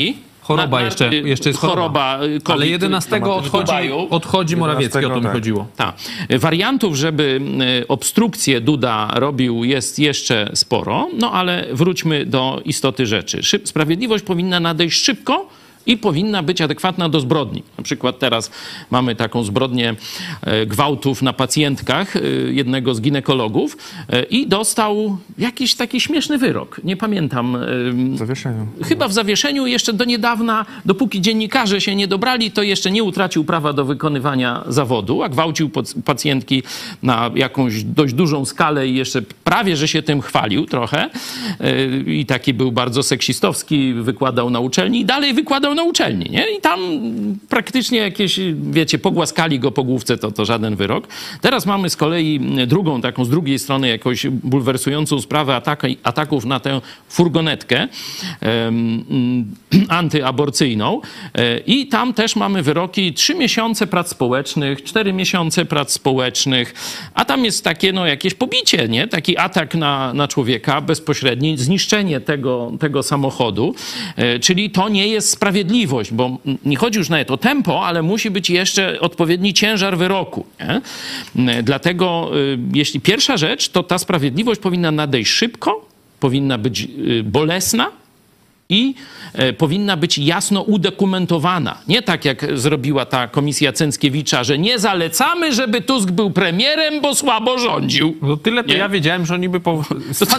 Choroba jeszcze, jeszcze jest choroba. choroba COVID, Ale 11 odchodzi, odchodzi Morawiecki, o to mi tak. chodziło. Tak. Wariantów, żeby e, obstrukcję Duda robił jest jeszcze sporo, no ale wróćmy do istoty rzeczy. Sprawiedliwość powinna nadejść szybko, i powinna być adekwatna do zbrodni. Na przykład teraz mamy taką zbrodnię e, gwałtów na pacjentkach e, jednego z ginekologów e, i dostał jakiś taki śmieszny wyrok. Nie pamiętam. W zawieszeniu. Chyba w zawieszeniu jeszcze do niedawna, dopóki dziennikarze się nie dobrali, to jeszcze nie utracił prawa do wykonywania zawodu, a gwałcił pacjentki na jakąś dość dużą skalę i jeszcze prawie, że się tym chwalił trochę. I taki był bardzo seksistowski, wykładał na uczelni i dalej wykładał na uczelni, nie? I tam praktycznie jakieś, wiecie, pogłaskali go po główce, to, to żaden wyrok. Teraz mamy z kolei drugą, taką z drugiej strony jakąś bulwersującą sprawę ataki, ataków na tę furgonetkę um, antyaborcyjną e, i tam też mamy wyroki trzy miesiące prac społecznych, cztery miesiące prac społecznych, a tam jest takie, no, jakieś pobicie, nie? Taki atak na, na człowieka bezpośredni, zniszczenie tego, tego samochodu, e, czyli to nie jest sprawiedliwe sprawiedliwość, bo nie chodzi już nawet o tempo, ale musi być jeszcze odpowiedni ciężar wyroku. Nie? Dlatego, y, jeśli pierwsza rzecz, to ta sprawiedliwość powinna nadejść szybko, powinna być y, bolesna, i e, powinna być jasno udokumentowana. Nie tak jak zrobiła ta komisja Cęckiewicza, że nie zalecamy, żeby Tusk był premierem, bo słabo rządził. No tyle to nie? ja wiedziałem, że oni by... Po... To, to,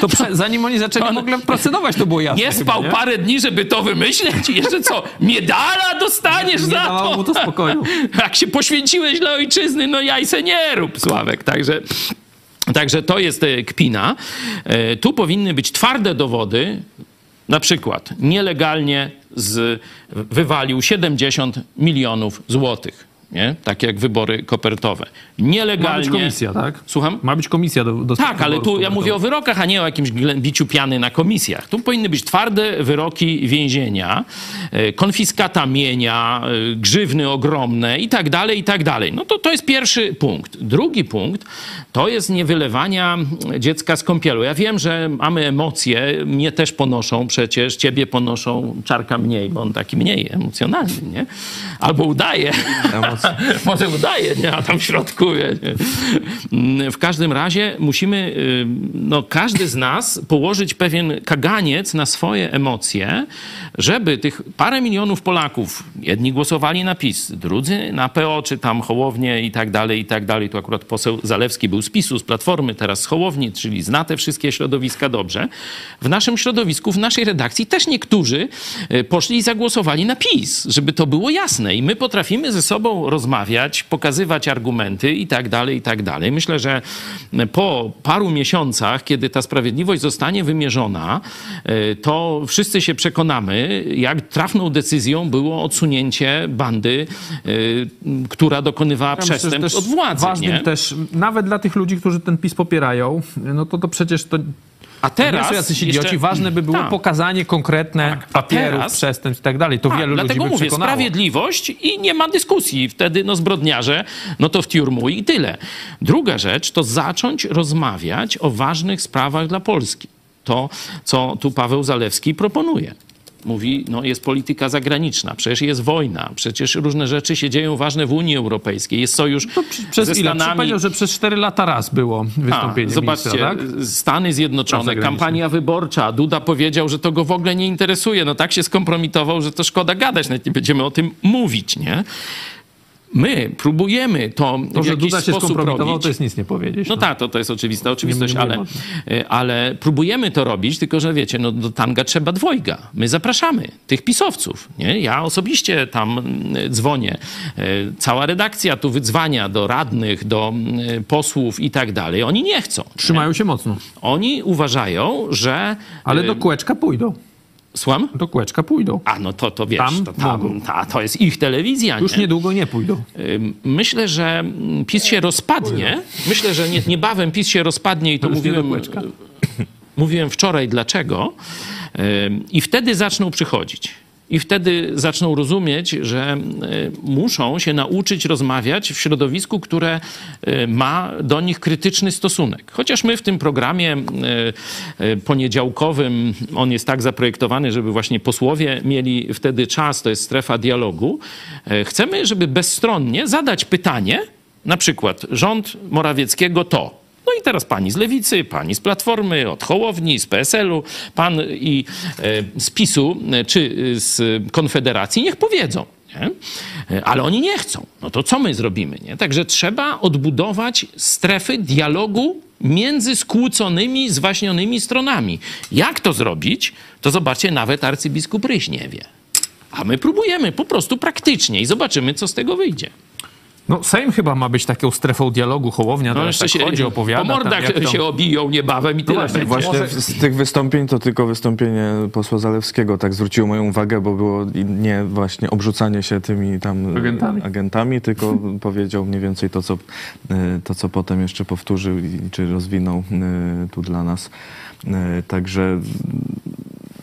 to, to zanim oni zaczęli w ogóle procedować, to było jasne. Nie spał chyba, nie? parę dni, żeby to wymyśleć i jeszcze co, medala dostaniesz nie, za to? mu to spokoju. Jak się poświęciłeś dla ojczyzny, no jaj se nie rób, Sławek. Także Także to jest e, kpina. E, tu powinny być twarde dowody, na przykład nielegalnie z, wywalił 70 milionów złotych nie? tak jak wybory kopertowe. Nielegalnie. Ma być komisja, tak? Słucham? Ma być komisja do, do Tak, ale tu ja mówię o wyrokach, a nie o jakimś biciu piany na komisjach. Tu powinny być twarde wyroki więzienia, e, konfiskata mienia, e, grzywny ogromne i tak dalej, i tak dalej. No to to jest pierwszy punkt. Drugi punkt to jest niewylewania dziecka z kąpielu. Ja wiem, że mamy emocje, mnie też ponoszą przecież, ciebie ponoszą czarka mniej, bo on taki mniej emocjonalny, nie? Albo udaje. Może udaje, nie? A tam w środku, nie? W każdym razie musimy, y, no każdy z nas położyć pewien kaganiec na swoje emocje, żeby tych parę milionów Polaków, jedni głosowali na PiS, drudzy na PO, czy tam Hołownię i tak dalej, i tak dalej. Tu akurat poseł Zalewski był z PiSu, z Platformy, teraz z Hołowni, czyli zna te wszystkie środowiska dobrze. W naszym środowisku, w naszej redakcji też niektórzy y, poszli i zagłosowali na PiS, żeby to było jasne. I my potrafimy ze sobą rozmawiać, pokazywać argumenty i tak dalej, i tak dalej. Myślę, że po paru miesiącach, kiedy ta sprawiedliwość zostanie wymierzona, y, to wszyscy się przekonamy, jak trafną decyzją było odsunięcie bandy, y, która dokonywała ja przestępstw od władzy. Ważnym nie? też, nawet dla tych ludzi, którzy ten PiS popierają, no to, to przecież to a teraz są jacyś idioci. Jeszcze... Ważne by było tak. pokazanie konkretne tak. papierów, teraz... przestępstw i tak dalej. To tak, wielu ludzi by mówię, przekonało. sprawiedliwość i nie ma dyskusji. Wtedy no zbrodniarze, no to w tiurmu i tyle. Druga rzecz to zacząć rozmawiać o ważnych sprawach dla Polski. To, co tu Paweł Zalewski proponuje mówi, no jest polityka zagraniczna, przecież jest wojna, przecież różne rzeczy się dzieją ważne w Unii Europejskiej, jest sojusz no, przez ze Stanami. Ile? powiedział, że przez 4 lata raz było wystąpienie A, Zobaczcie, ministra, tak? Stany Zjednoczone, kampania wyborcza, Duda powiedział, że to go w ogóle nie interesuje, no tak się skompromitował, że to szkoda gadać, nawet nie będziemy o tym mówić, nie? My próbujemy to, to w jakiś Duda się sposób robić. to jest nic nie powiedzieć. No, no tak, to, to jest oczywista oczywistość, nie, nie ale, e, ale próbujemy to robić, tylko że wiecie, no do tanga trzeba dwojga. My zapraszamy tych pisowców. Nie? Ja osobiście tam dzwonię. E, cała redakcja tu wydzwania do radnych, do posłów i tak dalej. Oni nie chcą. Trzymają nie? się mocno. Oni uważają, że... Ale do kółeczka pójdą. Słucham? Do kółeczka pójdą. A, no to, to wiesz, tam, to, tam, ta, to jest ich telewizja. Już nie? niedługo nie pójdą. Myślę, że PiS się rozpadnie. Myślę, że nie, niebawem PiS się rozpadnie i to mówiłem, mówiłem wczoraj dlaczego. I wtedy zaczną przychodzić. I wtedy zaczną rozumieć, że e, muszą się nauczyć rozmawiać w środowisku, które e, ma do nich krytyczny stosunek. Chociaż my w tym programie e, poniedziałkowym, on jest tak zaprojektowany, żeby właśnie posłowie mieli wtedy czas, to jest strefa dialogu, chcemy, żeby bezstronnie zadać pytanie, na przykład rząd Morawieckiego to, no i teraz pani z Lewicy, pani z Platformy, od Hołowni, z PSL-u, pan i e, z PiSu e, czy z Konfederacji niech powiedzą. Nie? E, ale oni nie chcą. No to co my zrobimy? Nie? Także trzeba odbudować strefy dialogu między skłóconymi, zwaśnionymi stronami. Jak to zrobić? To zobaczcie, nawet arcybiskup Ryś nie wie. A my próbujemy po prostu praktycznie i zobaczymy, co z tego wyjdzie. No Sejm chyba ma być taką strefą dialogu, Hołownia no, tak się chodzi, opowiada. Po mordach tam, się obiją niebawem i no tyle. No właśnie, właśnie z tych wystąpień to tylko wystąpienie posła Zalewskiego tak zwróciło moją uwagę, bo było nie właśnie obrzucanie się tymi tam agentami, agentami tylko powiedział mniej więcej to co, e, to, co potem jeszcze powtórzył i czy rozwinął e, tu dla nas. E, także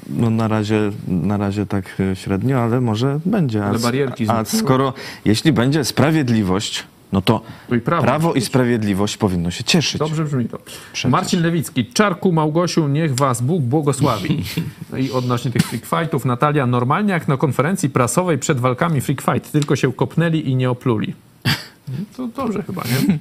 no na razie, na razie tak e, średnio, ale może będzie. Ale barierki a, a skoro, jeśli będzie sprawiedliwość, no to i prawo, prawo i sprawiedliwość powinno się cieszyć. Dobrze brzmi to. Przecież. Marcin Lewicki, Czarku Małgosiu, niech was Bóg błogosławi. No I odnośnie tych freak fightów, Natalia, normalnie jak na konferencji prasowej przed walkami freak fight, tylko się kopnęli i nie opluli. To dobrze chyba, nie?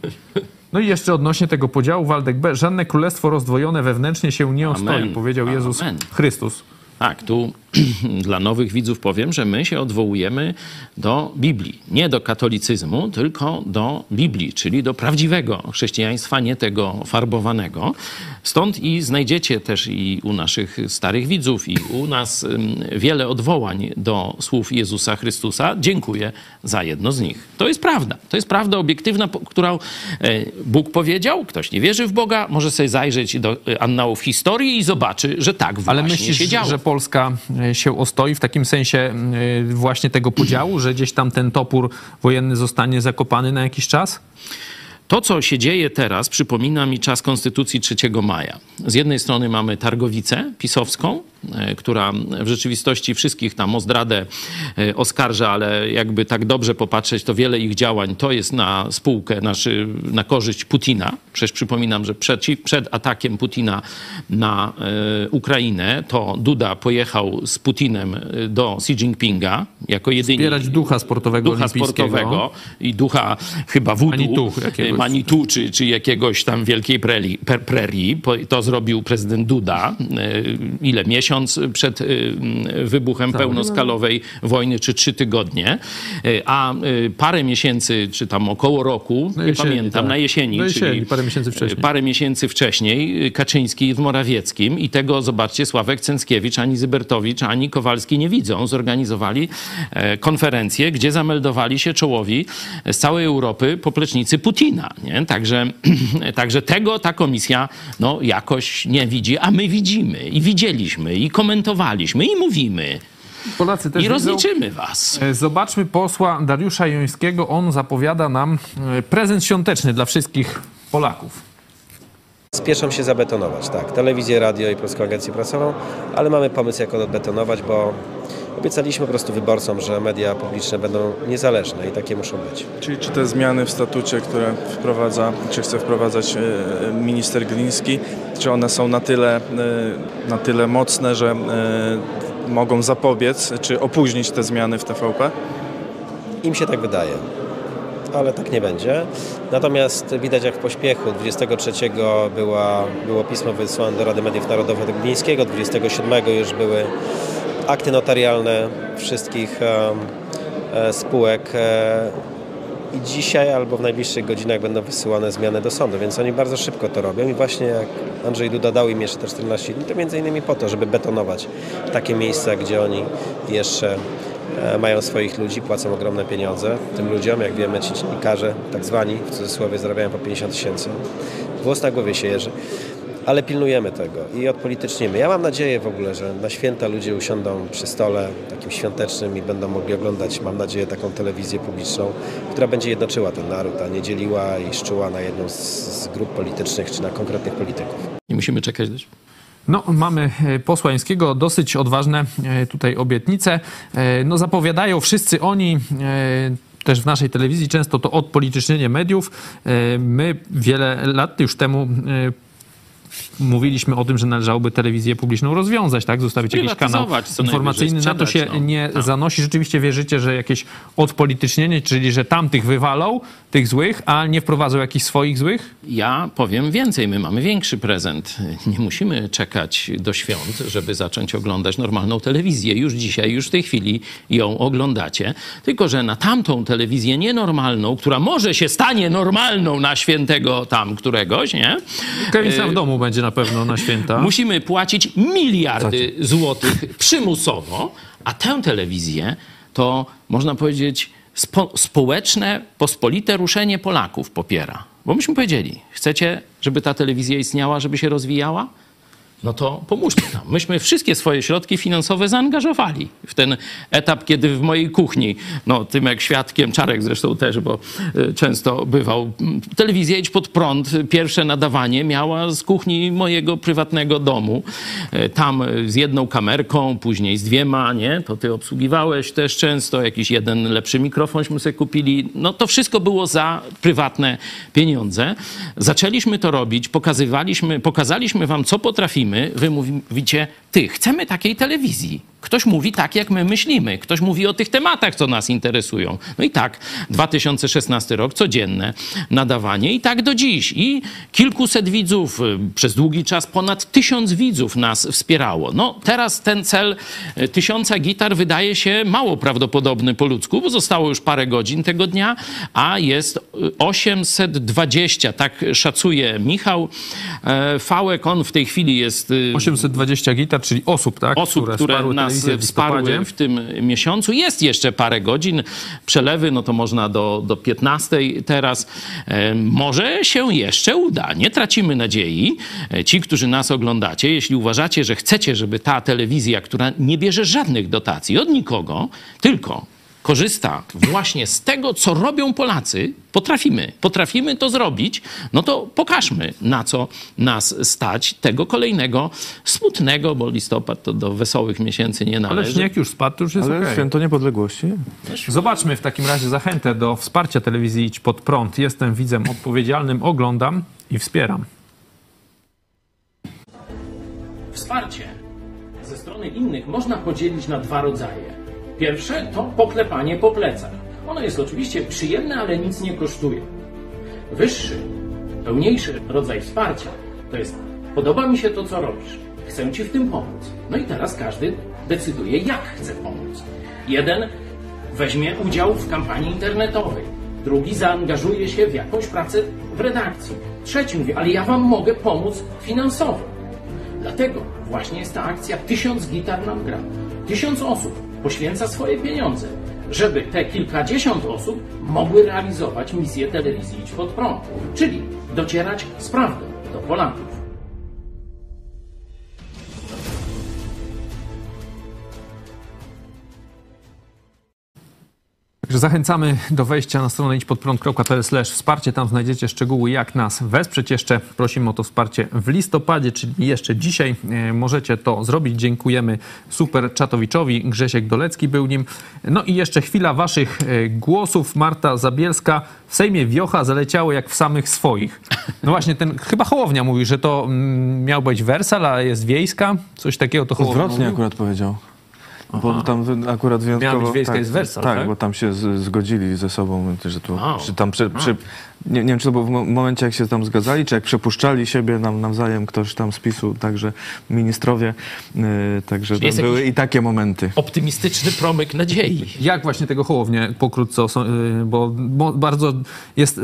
No i jeszcze odnośnie tego podziału, Waldek B. Żadne królestwo rozdwojone wewnętrznie się nie ostoi, powiedział Jezus Amen. Chrystus. Tak, tu dla nowych widzów powiem, że my się odwołujemy do Biblii. Nie do katolicyzmu, tylko do Biblii, czyli do prawdziwego chrześcijaństwa, nie tego farbowanego. Stąd i znajdziecie też i u naszych starych widzów, i u nas wiele odwołań do słów Jezusa Chrystusa. Dziękuję za jedno z nich. To jest prawda. To jest prawda obiektywna, którą e, Bóg powiedział. Ktoś nie wierzy w Boga, może sobie zajrzeć do e, annałów historii i zobaczy, że tak właśnie Ale myślisz, się działo. że Polska e, się ostoi w takim sensie właśnie tego podziału, że gdzieś tam ten topór wojenny zostanie zakopany na jakiś czas? To, co się dzieje teraz, przypomina mi czas Konstytucji 3 maja. Z jednej strony mamy targowicę pisowską, E, która w rzeczywistości wszystkich tam o zdradę e, oskarża, ale jakby tak dobrze popatrzeć, to wiele ich działań to jest na spółkę, znaczy na korzyść Putina. Przecież przypominam, że przed, przed atakiem Putina na e, Ukrainę, to Duda pojechał z Putinem do Xi Jinpinga jako jedyny... Wspierać ducha sportowego Ducha sportowego i ducha chyba wudu, Manitu, czy, czy jakiegoś tam wielkiej prerii, prerii. To zrobił prezydent Duda. Ile miesięcy? Miesiąc przed y, wybuchem pełnoskalowej wojny, czy trzy tygodnie, y, a y, parę miesięcy, czy tam około roku, na nie jesieni, pamiętam, tak. na jesieni, na jesieni czyli parę miesięcy wcześniej. Parę miesięcy wcześniej Kaczyński z Morawieckim i tego, zobaczcie, Sławek Cęckiewicz, ani Zybertowicz, ani Kowalski nie widzą. Zorganizowali e, konferencję, gdzie zameldowali się czołowi z całej Europy poplecznicy Putina. Nie? Także, także tego ta komisja no, jakoś nie widzi, a my widzimy i widzieliśmy i komentowaliśmy i mówimy. Polacy też I rozliczymy widzą. was. E, zobaczmy posła Dariusza Jońskiego. On zapowiada nam e, prezent świąteczny dla wszystkich Polaków. Spieszą się zabetonować, tak. Telewizję, radio i Polską Agencję Prasową, ale mamy pomysł, jak odbetonować, bo Obiecaliśmy po prostu wyborcom, że media publiczne będą niezależne i takie muszą być. Czyli czy te zmiany w statucie, które wprowadza, czy chce wprowadzać e, minister Gliński, czy one są na tyle, e, na tyle mocne, że e, mogą zapobiec, czy opóźnić te zmiany w TVP? Im się tak wydaje ale tak nie będzie. Natomiast widać jak w pośpiechu. 23 była, było pismo wysłane do Rady Mediów Narodowych do Glińskiego, 27 już były akty notarialne wszystkich e, spółek e, i dzisiaj albo w najbliższych godzinach będą wysyłane zmiany do sądu, więc oni bardzo szybko to robią i właśnie jak Andrzej Duda dał im jeszcze te 14 dni, to między innymi po to, żeby betonować takie miejsca, gdzie oni jeszcze e, mają swoich ludzi, płacą ogromne pieniądze tym ludziom, jak wiemy ci dziennikarze, tak zwani, w cudzysłowie zarabiają po 50 tysięcy. Włos na głowie się jeży ale pilnujemy tego i odpolitycznimy. Ja mam nadzieję w ogóle, że na święta ludzie usiądą przy stole takim świątecznym i będą mogli oglądać, mam nadzieję, taką telewizję publiczną, która będzie jednoczyła ten naród, a nie dzieliła i szczuła na jedną z, z grup politycznych czy na konkretnych polityków. Nie musimy czekać no, mamy e, posła Jańskiego dosyć odważne e, tutaj obietnice. E, no, zapowiadają wszyscy oni też w naszej telewizji często to odpolitycznienie mediów. My wiele lat już temu mówiliśmy o tym, że należałoby telewizję publiczną rozwiązać, tak? Zostawić jakiś kanał informacyjny. Na to się no. nie tak. zanosi. Rzeczywiście wierzycie, że jakieś odpolitycznienie, czyli że tamtych wywalą, tych złych, a nie wprowadzą jakichś swoich złych? Ja powiem więcej. My mamy większy prezent. Nie musimy czekać do świąt, żeby zacząć oglądać normalną telewizję. Już dzisiaj, już w tej chwili ją oglądacie. Tylko, że na tamtą telewizję nienormalną, która może się stanie normalną na świętego tam któregoś, nie? Kevin w domu będzie na pewno na święta. Musimy płacić miliardy złotych przymusowo, a tę telewizję to można powiedzieć spo, społeczne, pospolite ruszenie Polaków popiera. Bo myśmy powiedzieli, chcecie, żeby ta telewizja istniała, żeby się rozwijała? No to pomóżcie nam. Myśmy wszystkie swoje środki finansowe zaangażowali w ten etap, kiedy w mojej kuchni, no tym jak świadkiem, Czarek zresztą też, bo e, często bywał, telewizja Idź Pod Prąd, pierwsze nadawanie miała z kuchni mojego prywatnego domu. E, tam z jedną kamerką, później z dwiema, nie? To ty obsługiwałeś też często, jakiś jeden lepszy mikrofonśmy sobie kupili. No to wszystko było za prywatne pieniądze. Zaczęliśmy to robić, pokazywaliśmy, pokazaliśmy wam, co potrafimy, wy mówicie, ty, chcemy takiej telewizji. Ktoś mówi tak, jak my myślimy. Ktoś mówi o tych tematach, co nas interesują. No i tak, 2016 rok, codzienne nadawanie i tak do dziś. I kilkuset widzów, y, przez długi czas ponad tysiąc widzów nas wspierało. No teraz ten cel y, tysiąca gitar wydaje się mało prawdopodobny po ludzku, bo zostało już parę godzin tego dnia, a jest 820, tak szacuje Michał e, Fałek. On w tej chwili jest... 820 gitar, czyli osób, tak? Osób, które, które nas wsparły w tym miesiącu. Jest jeszcze parę godzin. Przelewy, no to można do, do 15 teraz. E, może się jeszcze uda. Nie tracimy nadziei. E, ci, którzy nas oglądacie, jeśli uważacie, że chcecie, żeby ta telewizja, która nie bierze żadnych dotacji od nikogo, tylko korzysta właśnie z tego, co robią Polacy, potrafimy, potrafimy to zrobić, no to pokażmy, na co nas stać tego kolejnego smutnego, bo listopad to do wesołych miesięcy nie należy. Ale śnieg już spadł, to już jest Ale okay. święto niepodległości. Zobaczmy w takim razie zachętę do wsparcia telewizji Idź Pod Prąd. Jestem widzem odpowiedzialnym, oglądam i wspieram. Wsparcie ze strony innych można podzielić na dwa rodzaje. Pierwsze to poklepanie po plecach. Ono jest oczywiście przyjemne, ale nic nie kosztuje. Wyższy, pełniejszy rodzaj wsparcia to jest podoba mi się to, co robisz. Chcę Ci w tym pomóc. No i teraz każdy decyduje, jak chce pomóc. Jeden weźmie udział w kampanii internetowej. Drugi zaangażuje się w jakąś pracę w redakcji. Trzeci mówi, ale ja Wam mogę pomóc finansowo. Dlatego właśnie jest ta akcja Tysiąc gitar nam gra. Tysiąc osób poświęca swoje pieniądze, żeby te kilkadziesiąt osób mogły realizować misję telewizji Idź Pod Prąd, czyli docierać z prawdą do Polaków. Także zachęcamy do wejścia na stronę idźpodprąd.pl wsparcie. Tam znajdziecie szczegóły, jak nas wesprzeć. Jeszcze prosimy o to wsparcie w listopadzie, czyli jeszcze dzisiaj e, możecie to zrobić. Dziękujemy super czatowiczowi. Grzesiek Dolecki był nim. No i jeszcze chwila waszych e, głosów. Marta Zabielska. W Sejmie wiocha zaleciało jak w samych swoich. No właśnie, ten chyba Hołownia mówi, że to mm, miał być wersal, a jest wiejska. Coś takiego to Hołownia Odwrotnie mówił? akurat powiedział. Aha. Bo tam akurat wyjątkowo... Miała tak, jest wersal, tak, tak, bo tam się z, zgodzili ze sobą, że tu, wow. czy tam nie, nie wiem, czy to było w momencie, jak się tam zgadzali, czy jak przepuszczali siebie nam, nawzajem ktoś tam z PiSu, także ministrowie, yy, także były i takie momenty. Optymistyczny promyk nadziei. Jak właśnie tego Hołownię pokrótce, yy, bo, bo, bardzo jest,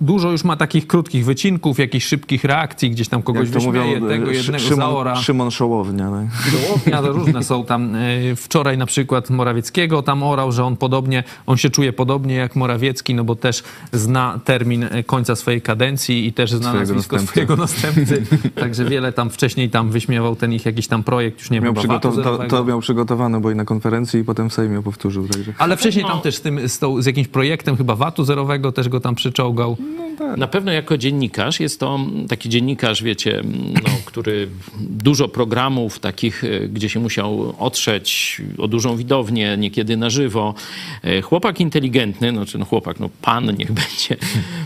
dużo już ma takich krótkich wycinków, jakichś szybkich reakcji, gdzieś tam kogoś wyśmieje, mówią, tego jednego Szymon, zaora. Szymon Szołownia. Tak? Szołownia, to różne są tam. Yy, wczoraj na przykład Morawieckiego tam orał, że on podobnie, on się czuje podobnie jak Morawiecki, no bo też zna termin końca swojej kadencji i też zna swojego nazwisko następcy. swojego następcy. Także wiele tam wcześniej tam wyśmiewał ten ich jakiś tam projekt, już nie miał wiem, to, to, miał przygotowane, bo i na konferencji i potem w Sejmie powtórzył. Także. Ale wcześniej tam też z, tym, z, tą, z jakimś projektem chyba VAT-u zerowego też go tam przyczołgał. No, tak. Na pewno jako dziennikarz jest to taki dziennikarz, wiecie, no, który dużo programów takich, e, gdzie się musiał otrzeć o dużą widownię, niekiedy na żywo. E, chłopak inteligentny, znaczy no chłopak, no pan niech będzie, E,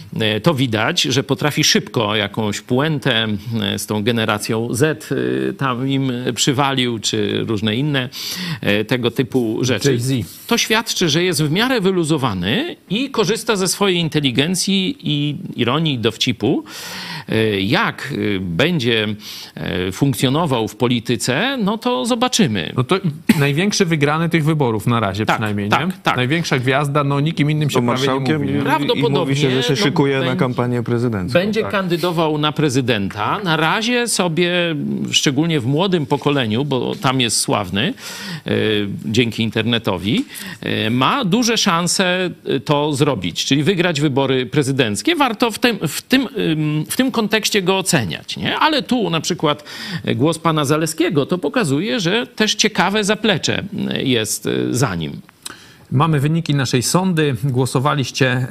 to widać, że potrafi szybko jakąś puentę e, z tą generacją Z e, tam im przywalił, czy różne inne tego typu rzeczy. To świadczy, że jest w miarę wyluzowany i korzysta ze swojej inteligencji i ironii, dowcipu. Jak będzie funkcjonował w polityce, no to zobaczymy. No to największy wygrany tych wyborów na razie tak, przynajmniej, tak, nie? Tak. Największa gwiazda, no nikim innym się prawie nie mówi. Prawdopodobnie. I mówi się, że się szykuje szykuje na kampanię prezydencką. Będzie tak. kandydował na prezydenta. Na razie sobie, szczególnie w młodym pokoleniu, bo tam jest sławny e, dzięki internetowi, e, ma duże szanse e, to zrobić, czyli wygrać wybory prezydenckie. Warto w tym, w tym, w tym kontekście go oceniać. Nie? Ale tu na przykład głos pana Zaleskiego to pokazuje, że też ciekawe zaplecze jest za nim. Mamy wyniki naszej sądy. Głosowaliście, e,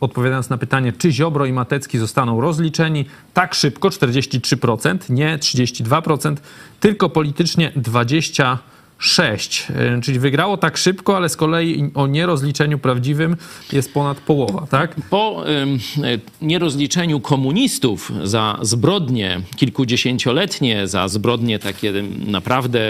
odpowiadając na pytanie, czy Ziobro i Matecki zostaną rozliczeni. Tak szybko, 43%, nie 32%, tylko politycznie 20%. 6, e, czyli wygrało tak szybko, ale z kolei o nierozliczeniu prawdziwym jest ponad połowa, tak? Po y, nierozliczeniu komunistów za zbrodnie kilkudziesięcioletnie, za zbrodnie takie naprawdę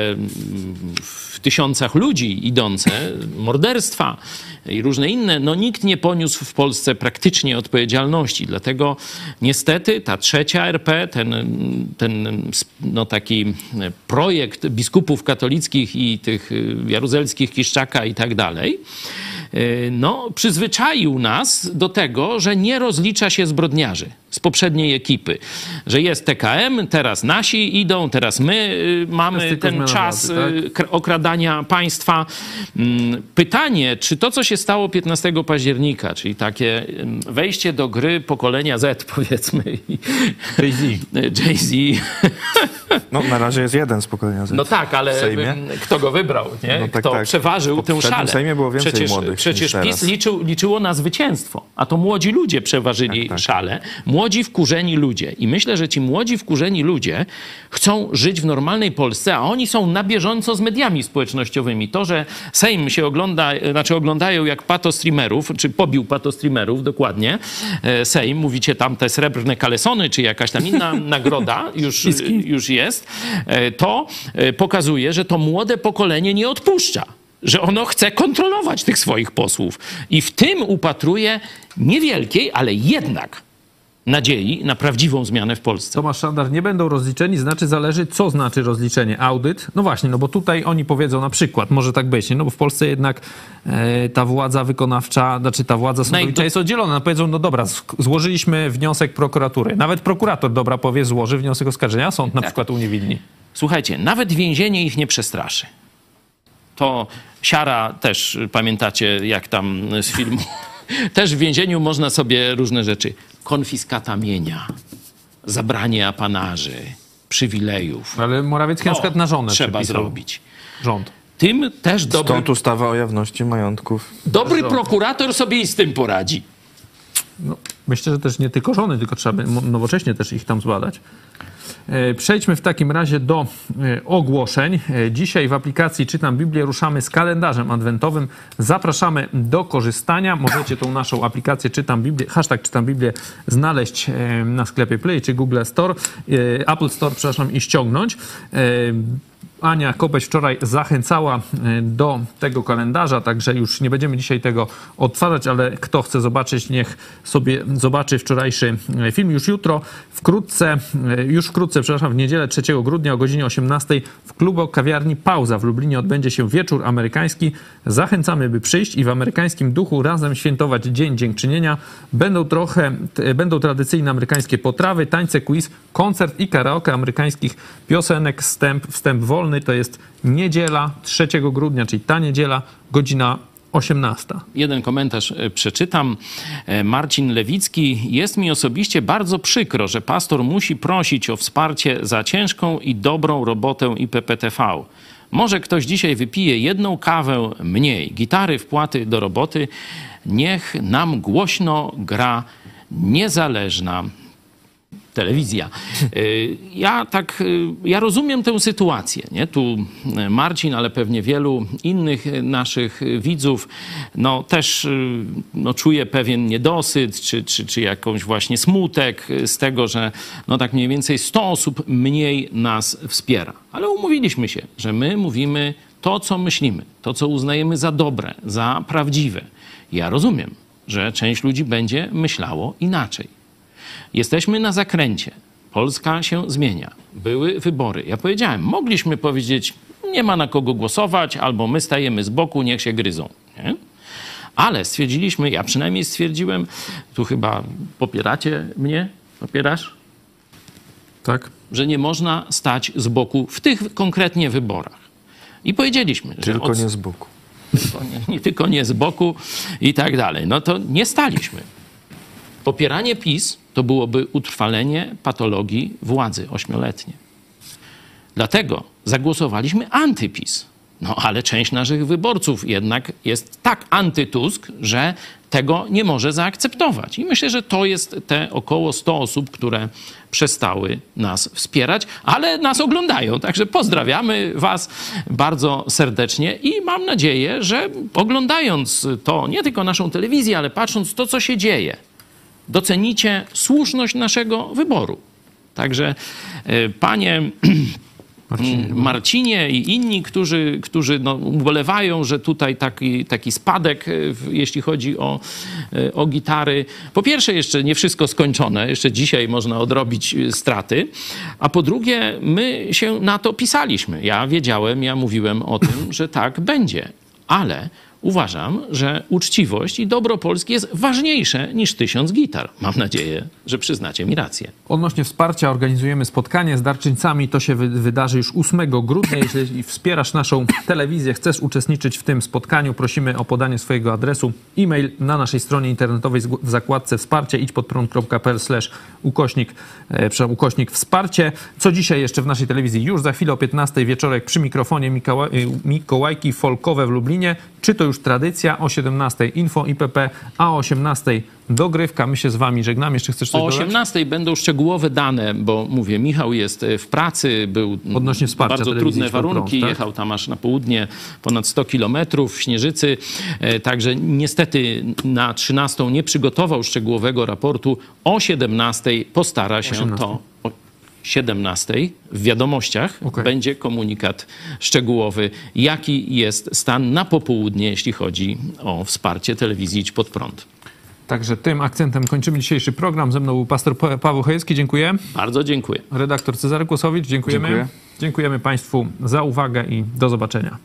w tysiącach ludzi idące, morderstwa i różne inne, no nikt nie poniósł w Polsce praktycznie odpowiedzialności. Dlatego niestety ta trzecia RP, ten, ten no taki projekt biskupów katolickich i tych jaruzelskich, Kiszczaka i tak dalej, no, przyzwyczaił nas do tego, że nie rozlicza się zbrodniarzy z poprzedniej ekipy, że jest TKM, teraz nasi idą, teraz my y, mamy ten czas tak? okradania państwa. Mm, pytanie, czy to, co się stało 15 października, czyli takie wejście do gry pokolenia Z, powiedzmy. Jay-Z. Jay-Z. No, na razie jest jeden z pokolenia Z. No tak, ale kto go wybrał, nie? No tak, kto tak. przeważył tę szalę. Sejmie było więcej przecież, młodych Przecież PiS liczył, liczyło na zwycięstwo, a to młodzi ludzie przeważyli tak, tak. szalę. Młodzi wkurzeni ludzie. I myślę, że ci młodzi wkurzeni ludzie chcą żyć w normalnej Polsce, a oni są na bieżąco z mediami społecznościowymi. To, że Sejm się ogląda, znaczy oglądają jak pato streamerów, czy pobił pato streamerów dokładnie, e, Sejm, mówicie tam te srebrne kalesony, czy jakaś tam inna nagroda już, już jest, e, to e, pokazuje, że to młode pokolenie nie odpuszcza że ono chce kontrolować tych swoich posłów. I w tym upatruje niewielkiej, ale jednak nadziei na prawdziwą zmianę w Polsce. Tomasz Szandar, nie będą rozliczeni, znaczy zależy, co znaczy rozliczenie. Audyt? No właśnie, no bo tutaj oni powiedzą na przykład, może tak być, nie? no bo w Polsce jednak e, ta władza wykonawcza, znaczy ta władza sądownicza no jest oddzielona. No powiedzą, no dobra, złożyliśmy wniosek prokuratury. Nawet prokurator, dobra, powie, złoży wniosek oskarżenia, sąd na tak. przykład uniewinni. Słuchajcie, nawet więzienie ich nie przestraszy. To Siara też, pamiętacie, jak tam z filmu też w więzieniu można sobie różne rzeczy. Konfiskata mienia, zabranie apanarzy, przywilejów. Ale Morawiecki na przykład na żonę trzeba zrobić. Rząd. Tym też dobry... Stąd ustawa o jawności majątków. Dobry prokurator sobie i z tym poradzi. No, myślę, że też nie tylko żony, tylko trzeba nowocześnie też ich tam zbadać. E, przejdźmy w takim razie do e, ogłoszeń. E, dzisiaj w aplikacji Czytam Biblię ruszamy z kalendarzem adwentowym. Zapraszamy do korzystania. Możecie tą naszą aplikację Czytam Biblię, hashtag Czytam Biblię znaleźć na sklepie Play czy Google Store, Apple Store, przepraszam, i ściągnąć. Ania Kopeć wczoraj zachęcała e, do tego kalendarza, także już nie będziemy dzisiaj tego odtwarzać, ale kto chce zobaczyć, niech sobie zobaczy wczorajszy e, film już jutro. Wkrótce, e, już wkrótce, przepraszam, w niedzielę 3 grudnia o godzinie 18 w klubu kawiarni Pauza w Lublinie odbędzie się wieczór amerykański. Zachęcamy, by przyjść i w amerykańskim duchu razem świętować Dzień Dziękczynienia. Będą trochę, będą tradycyjne amerykańskie potrawy, tańce, quiz, koncert i karaoke amerykańskich piosenek, wstęp, wstęp wolny to jest niedziela 3 grudnia, czyli ta niedziela, godzina 18. Jeden komentarz e, przeczytam. E, Marcin Lewicki. Jest mi osobiście bardzo przykro, że pastor musi prosić o wsparcie za ciężką i dobrą robotę IPPTV. Może ktoś dzisiaj wypije jedną kawę mniej. Gitary, wpłaty do roboty. Niech nam głośno gra niezależna telewizja. Y, ja tak, y, ja rozumiem tę sytuację, nie? Tu y, Marcin, ale pewnie wielu innych naszych widzów, no też no, czuje pewien niedosyt, czy, czy, czy jakąś właśnie smutek z tego, że no tak mniej więcej 100 osób mniej nas wspiera. Ale umówiliśmy się, że my mówimy to, co myślimy, to, co uznajemy za dobre, za prawdziwe. Ja rozumiem, że część ludzi będzie myślało inaczej. Jesteśmy na zakręcie. Polska się zmienia. Były wybory. Ja powiedziałem, mogliśmy powiedzieć, nie ma na kogo głosować, albo my stajemy z boku, niech się gryzą. Nie? Ale stwierdziliśmy, ja przynajmniej stwierdziłem, tu chyba popieracie mnie, popierasz? Tak. Że nie można stać z boku w tych konkretnie wyborach. I powiedzieliśmy, tylko że. Tylko od... nie z boku. Tylko nie, tylko nie z boku i tak dalej. No to nie staliśmy. Popieranie PiS to byłoby utrwalenie patologii władzy ośmioletniej. Dlatego zagłosowaliśmy antypis. No ale część naszych wyborców jednak jest tak antytusk, że tego nie może zaakceptować. I myślę, że to jest te około 100 osób, które przestały nas wspierać, ale nas oglądają. Także pozdrawiamy Was bardzo serdecznie i mam nadzieję, że oglądając to, nie tylko naszą telewizję, ale patrząc to, co się dzieje, docenicie słuszność naszego wyboru. Także, e, panie Marcinie, Marcinie i inni, którzy, którzy no, ubolewają, że tutaj taki, taki spadek, e, jeśli chodzi o, e, o gitary. Po pierwsze, jeszcze nie wszystko skończone, jeszcze dzisiaj można odrobić straty, a po drugie, my się na to pisaliśmy. Ja wiedziałem, ja mówiłem o tym, że tak będzie, ale uważam, że uczciwość i dobro Polski jest ważniejsze niż tysiąc gitar. Mam nadzieję, że przyznacie mi rację. Odnośnie wsparcia organizujemy spotkanie z darczyńcami. To się wy wydarzy już 8 grudnia. Jeśli wspierasz naszą telewizję, chcesz uczestniczyć w tym spotkaniu, prosimy o podanie swojego adresu. E-mail na naszej stronie internetowej w zakładce wsparcie idźpodprąd.pl ukośnik, e, ukośnik wsparcie. Co dzisiaj jeszcze w naszej telewizji? Już za chwilę o 15 wieczorek przy mikrofonie Mikołaj, Mikołajki Folkowe w Lublinie. Czy to już tradycja? O 17 info IPP, a o 18 dogrywka. My się z wami żegnamy. Jeszcze chcesz coś O 18 dodać? będą szczegółowe dane, bo mówię, Michał jest e, w pracy, był Odnośnie wsparcia bardzo trudne warunki, prąd, tak? jechał tam aż na południe ponad 100 kilometrów w Śnieżycy, e, także niestety na 13 nie przygotował szczegółowego raportu. O 17 postara się 18. to 17 w wiadomościach okay. będzie komunikat szczegółowy, jaki jest stan na popołudnie, jeśli chodzi o wsparcie telewizji Idź Pod Prąd. Także tym akcentem kończymy dzisiejszy program. Ze mną był pastor Paweł Chojecki. Dziękuję. Bardzo dziękuję. Redaktor Cezary Kłosowicz. Dziękujemy. Dziękuję. Dziękujemy Państwu za uwagę i do zobaczenia.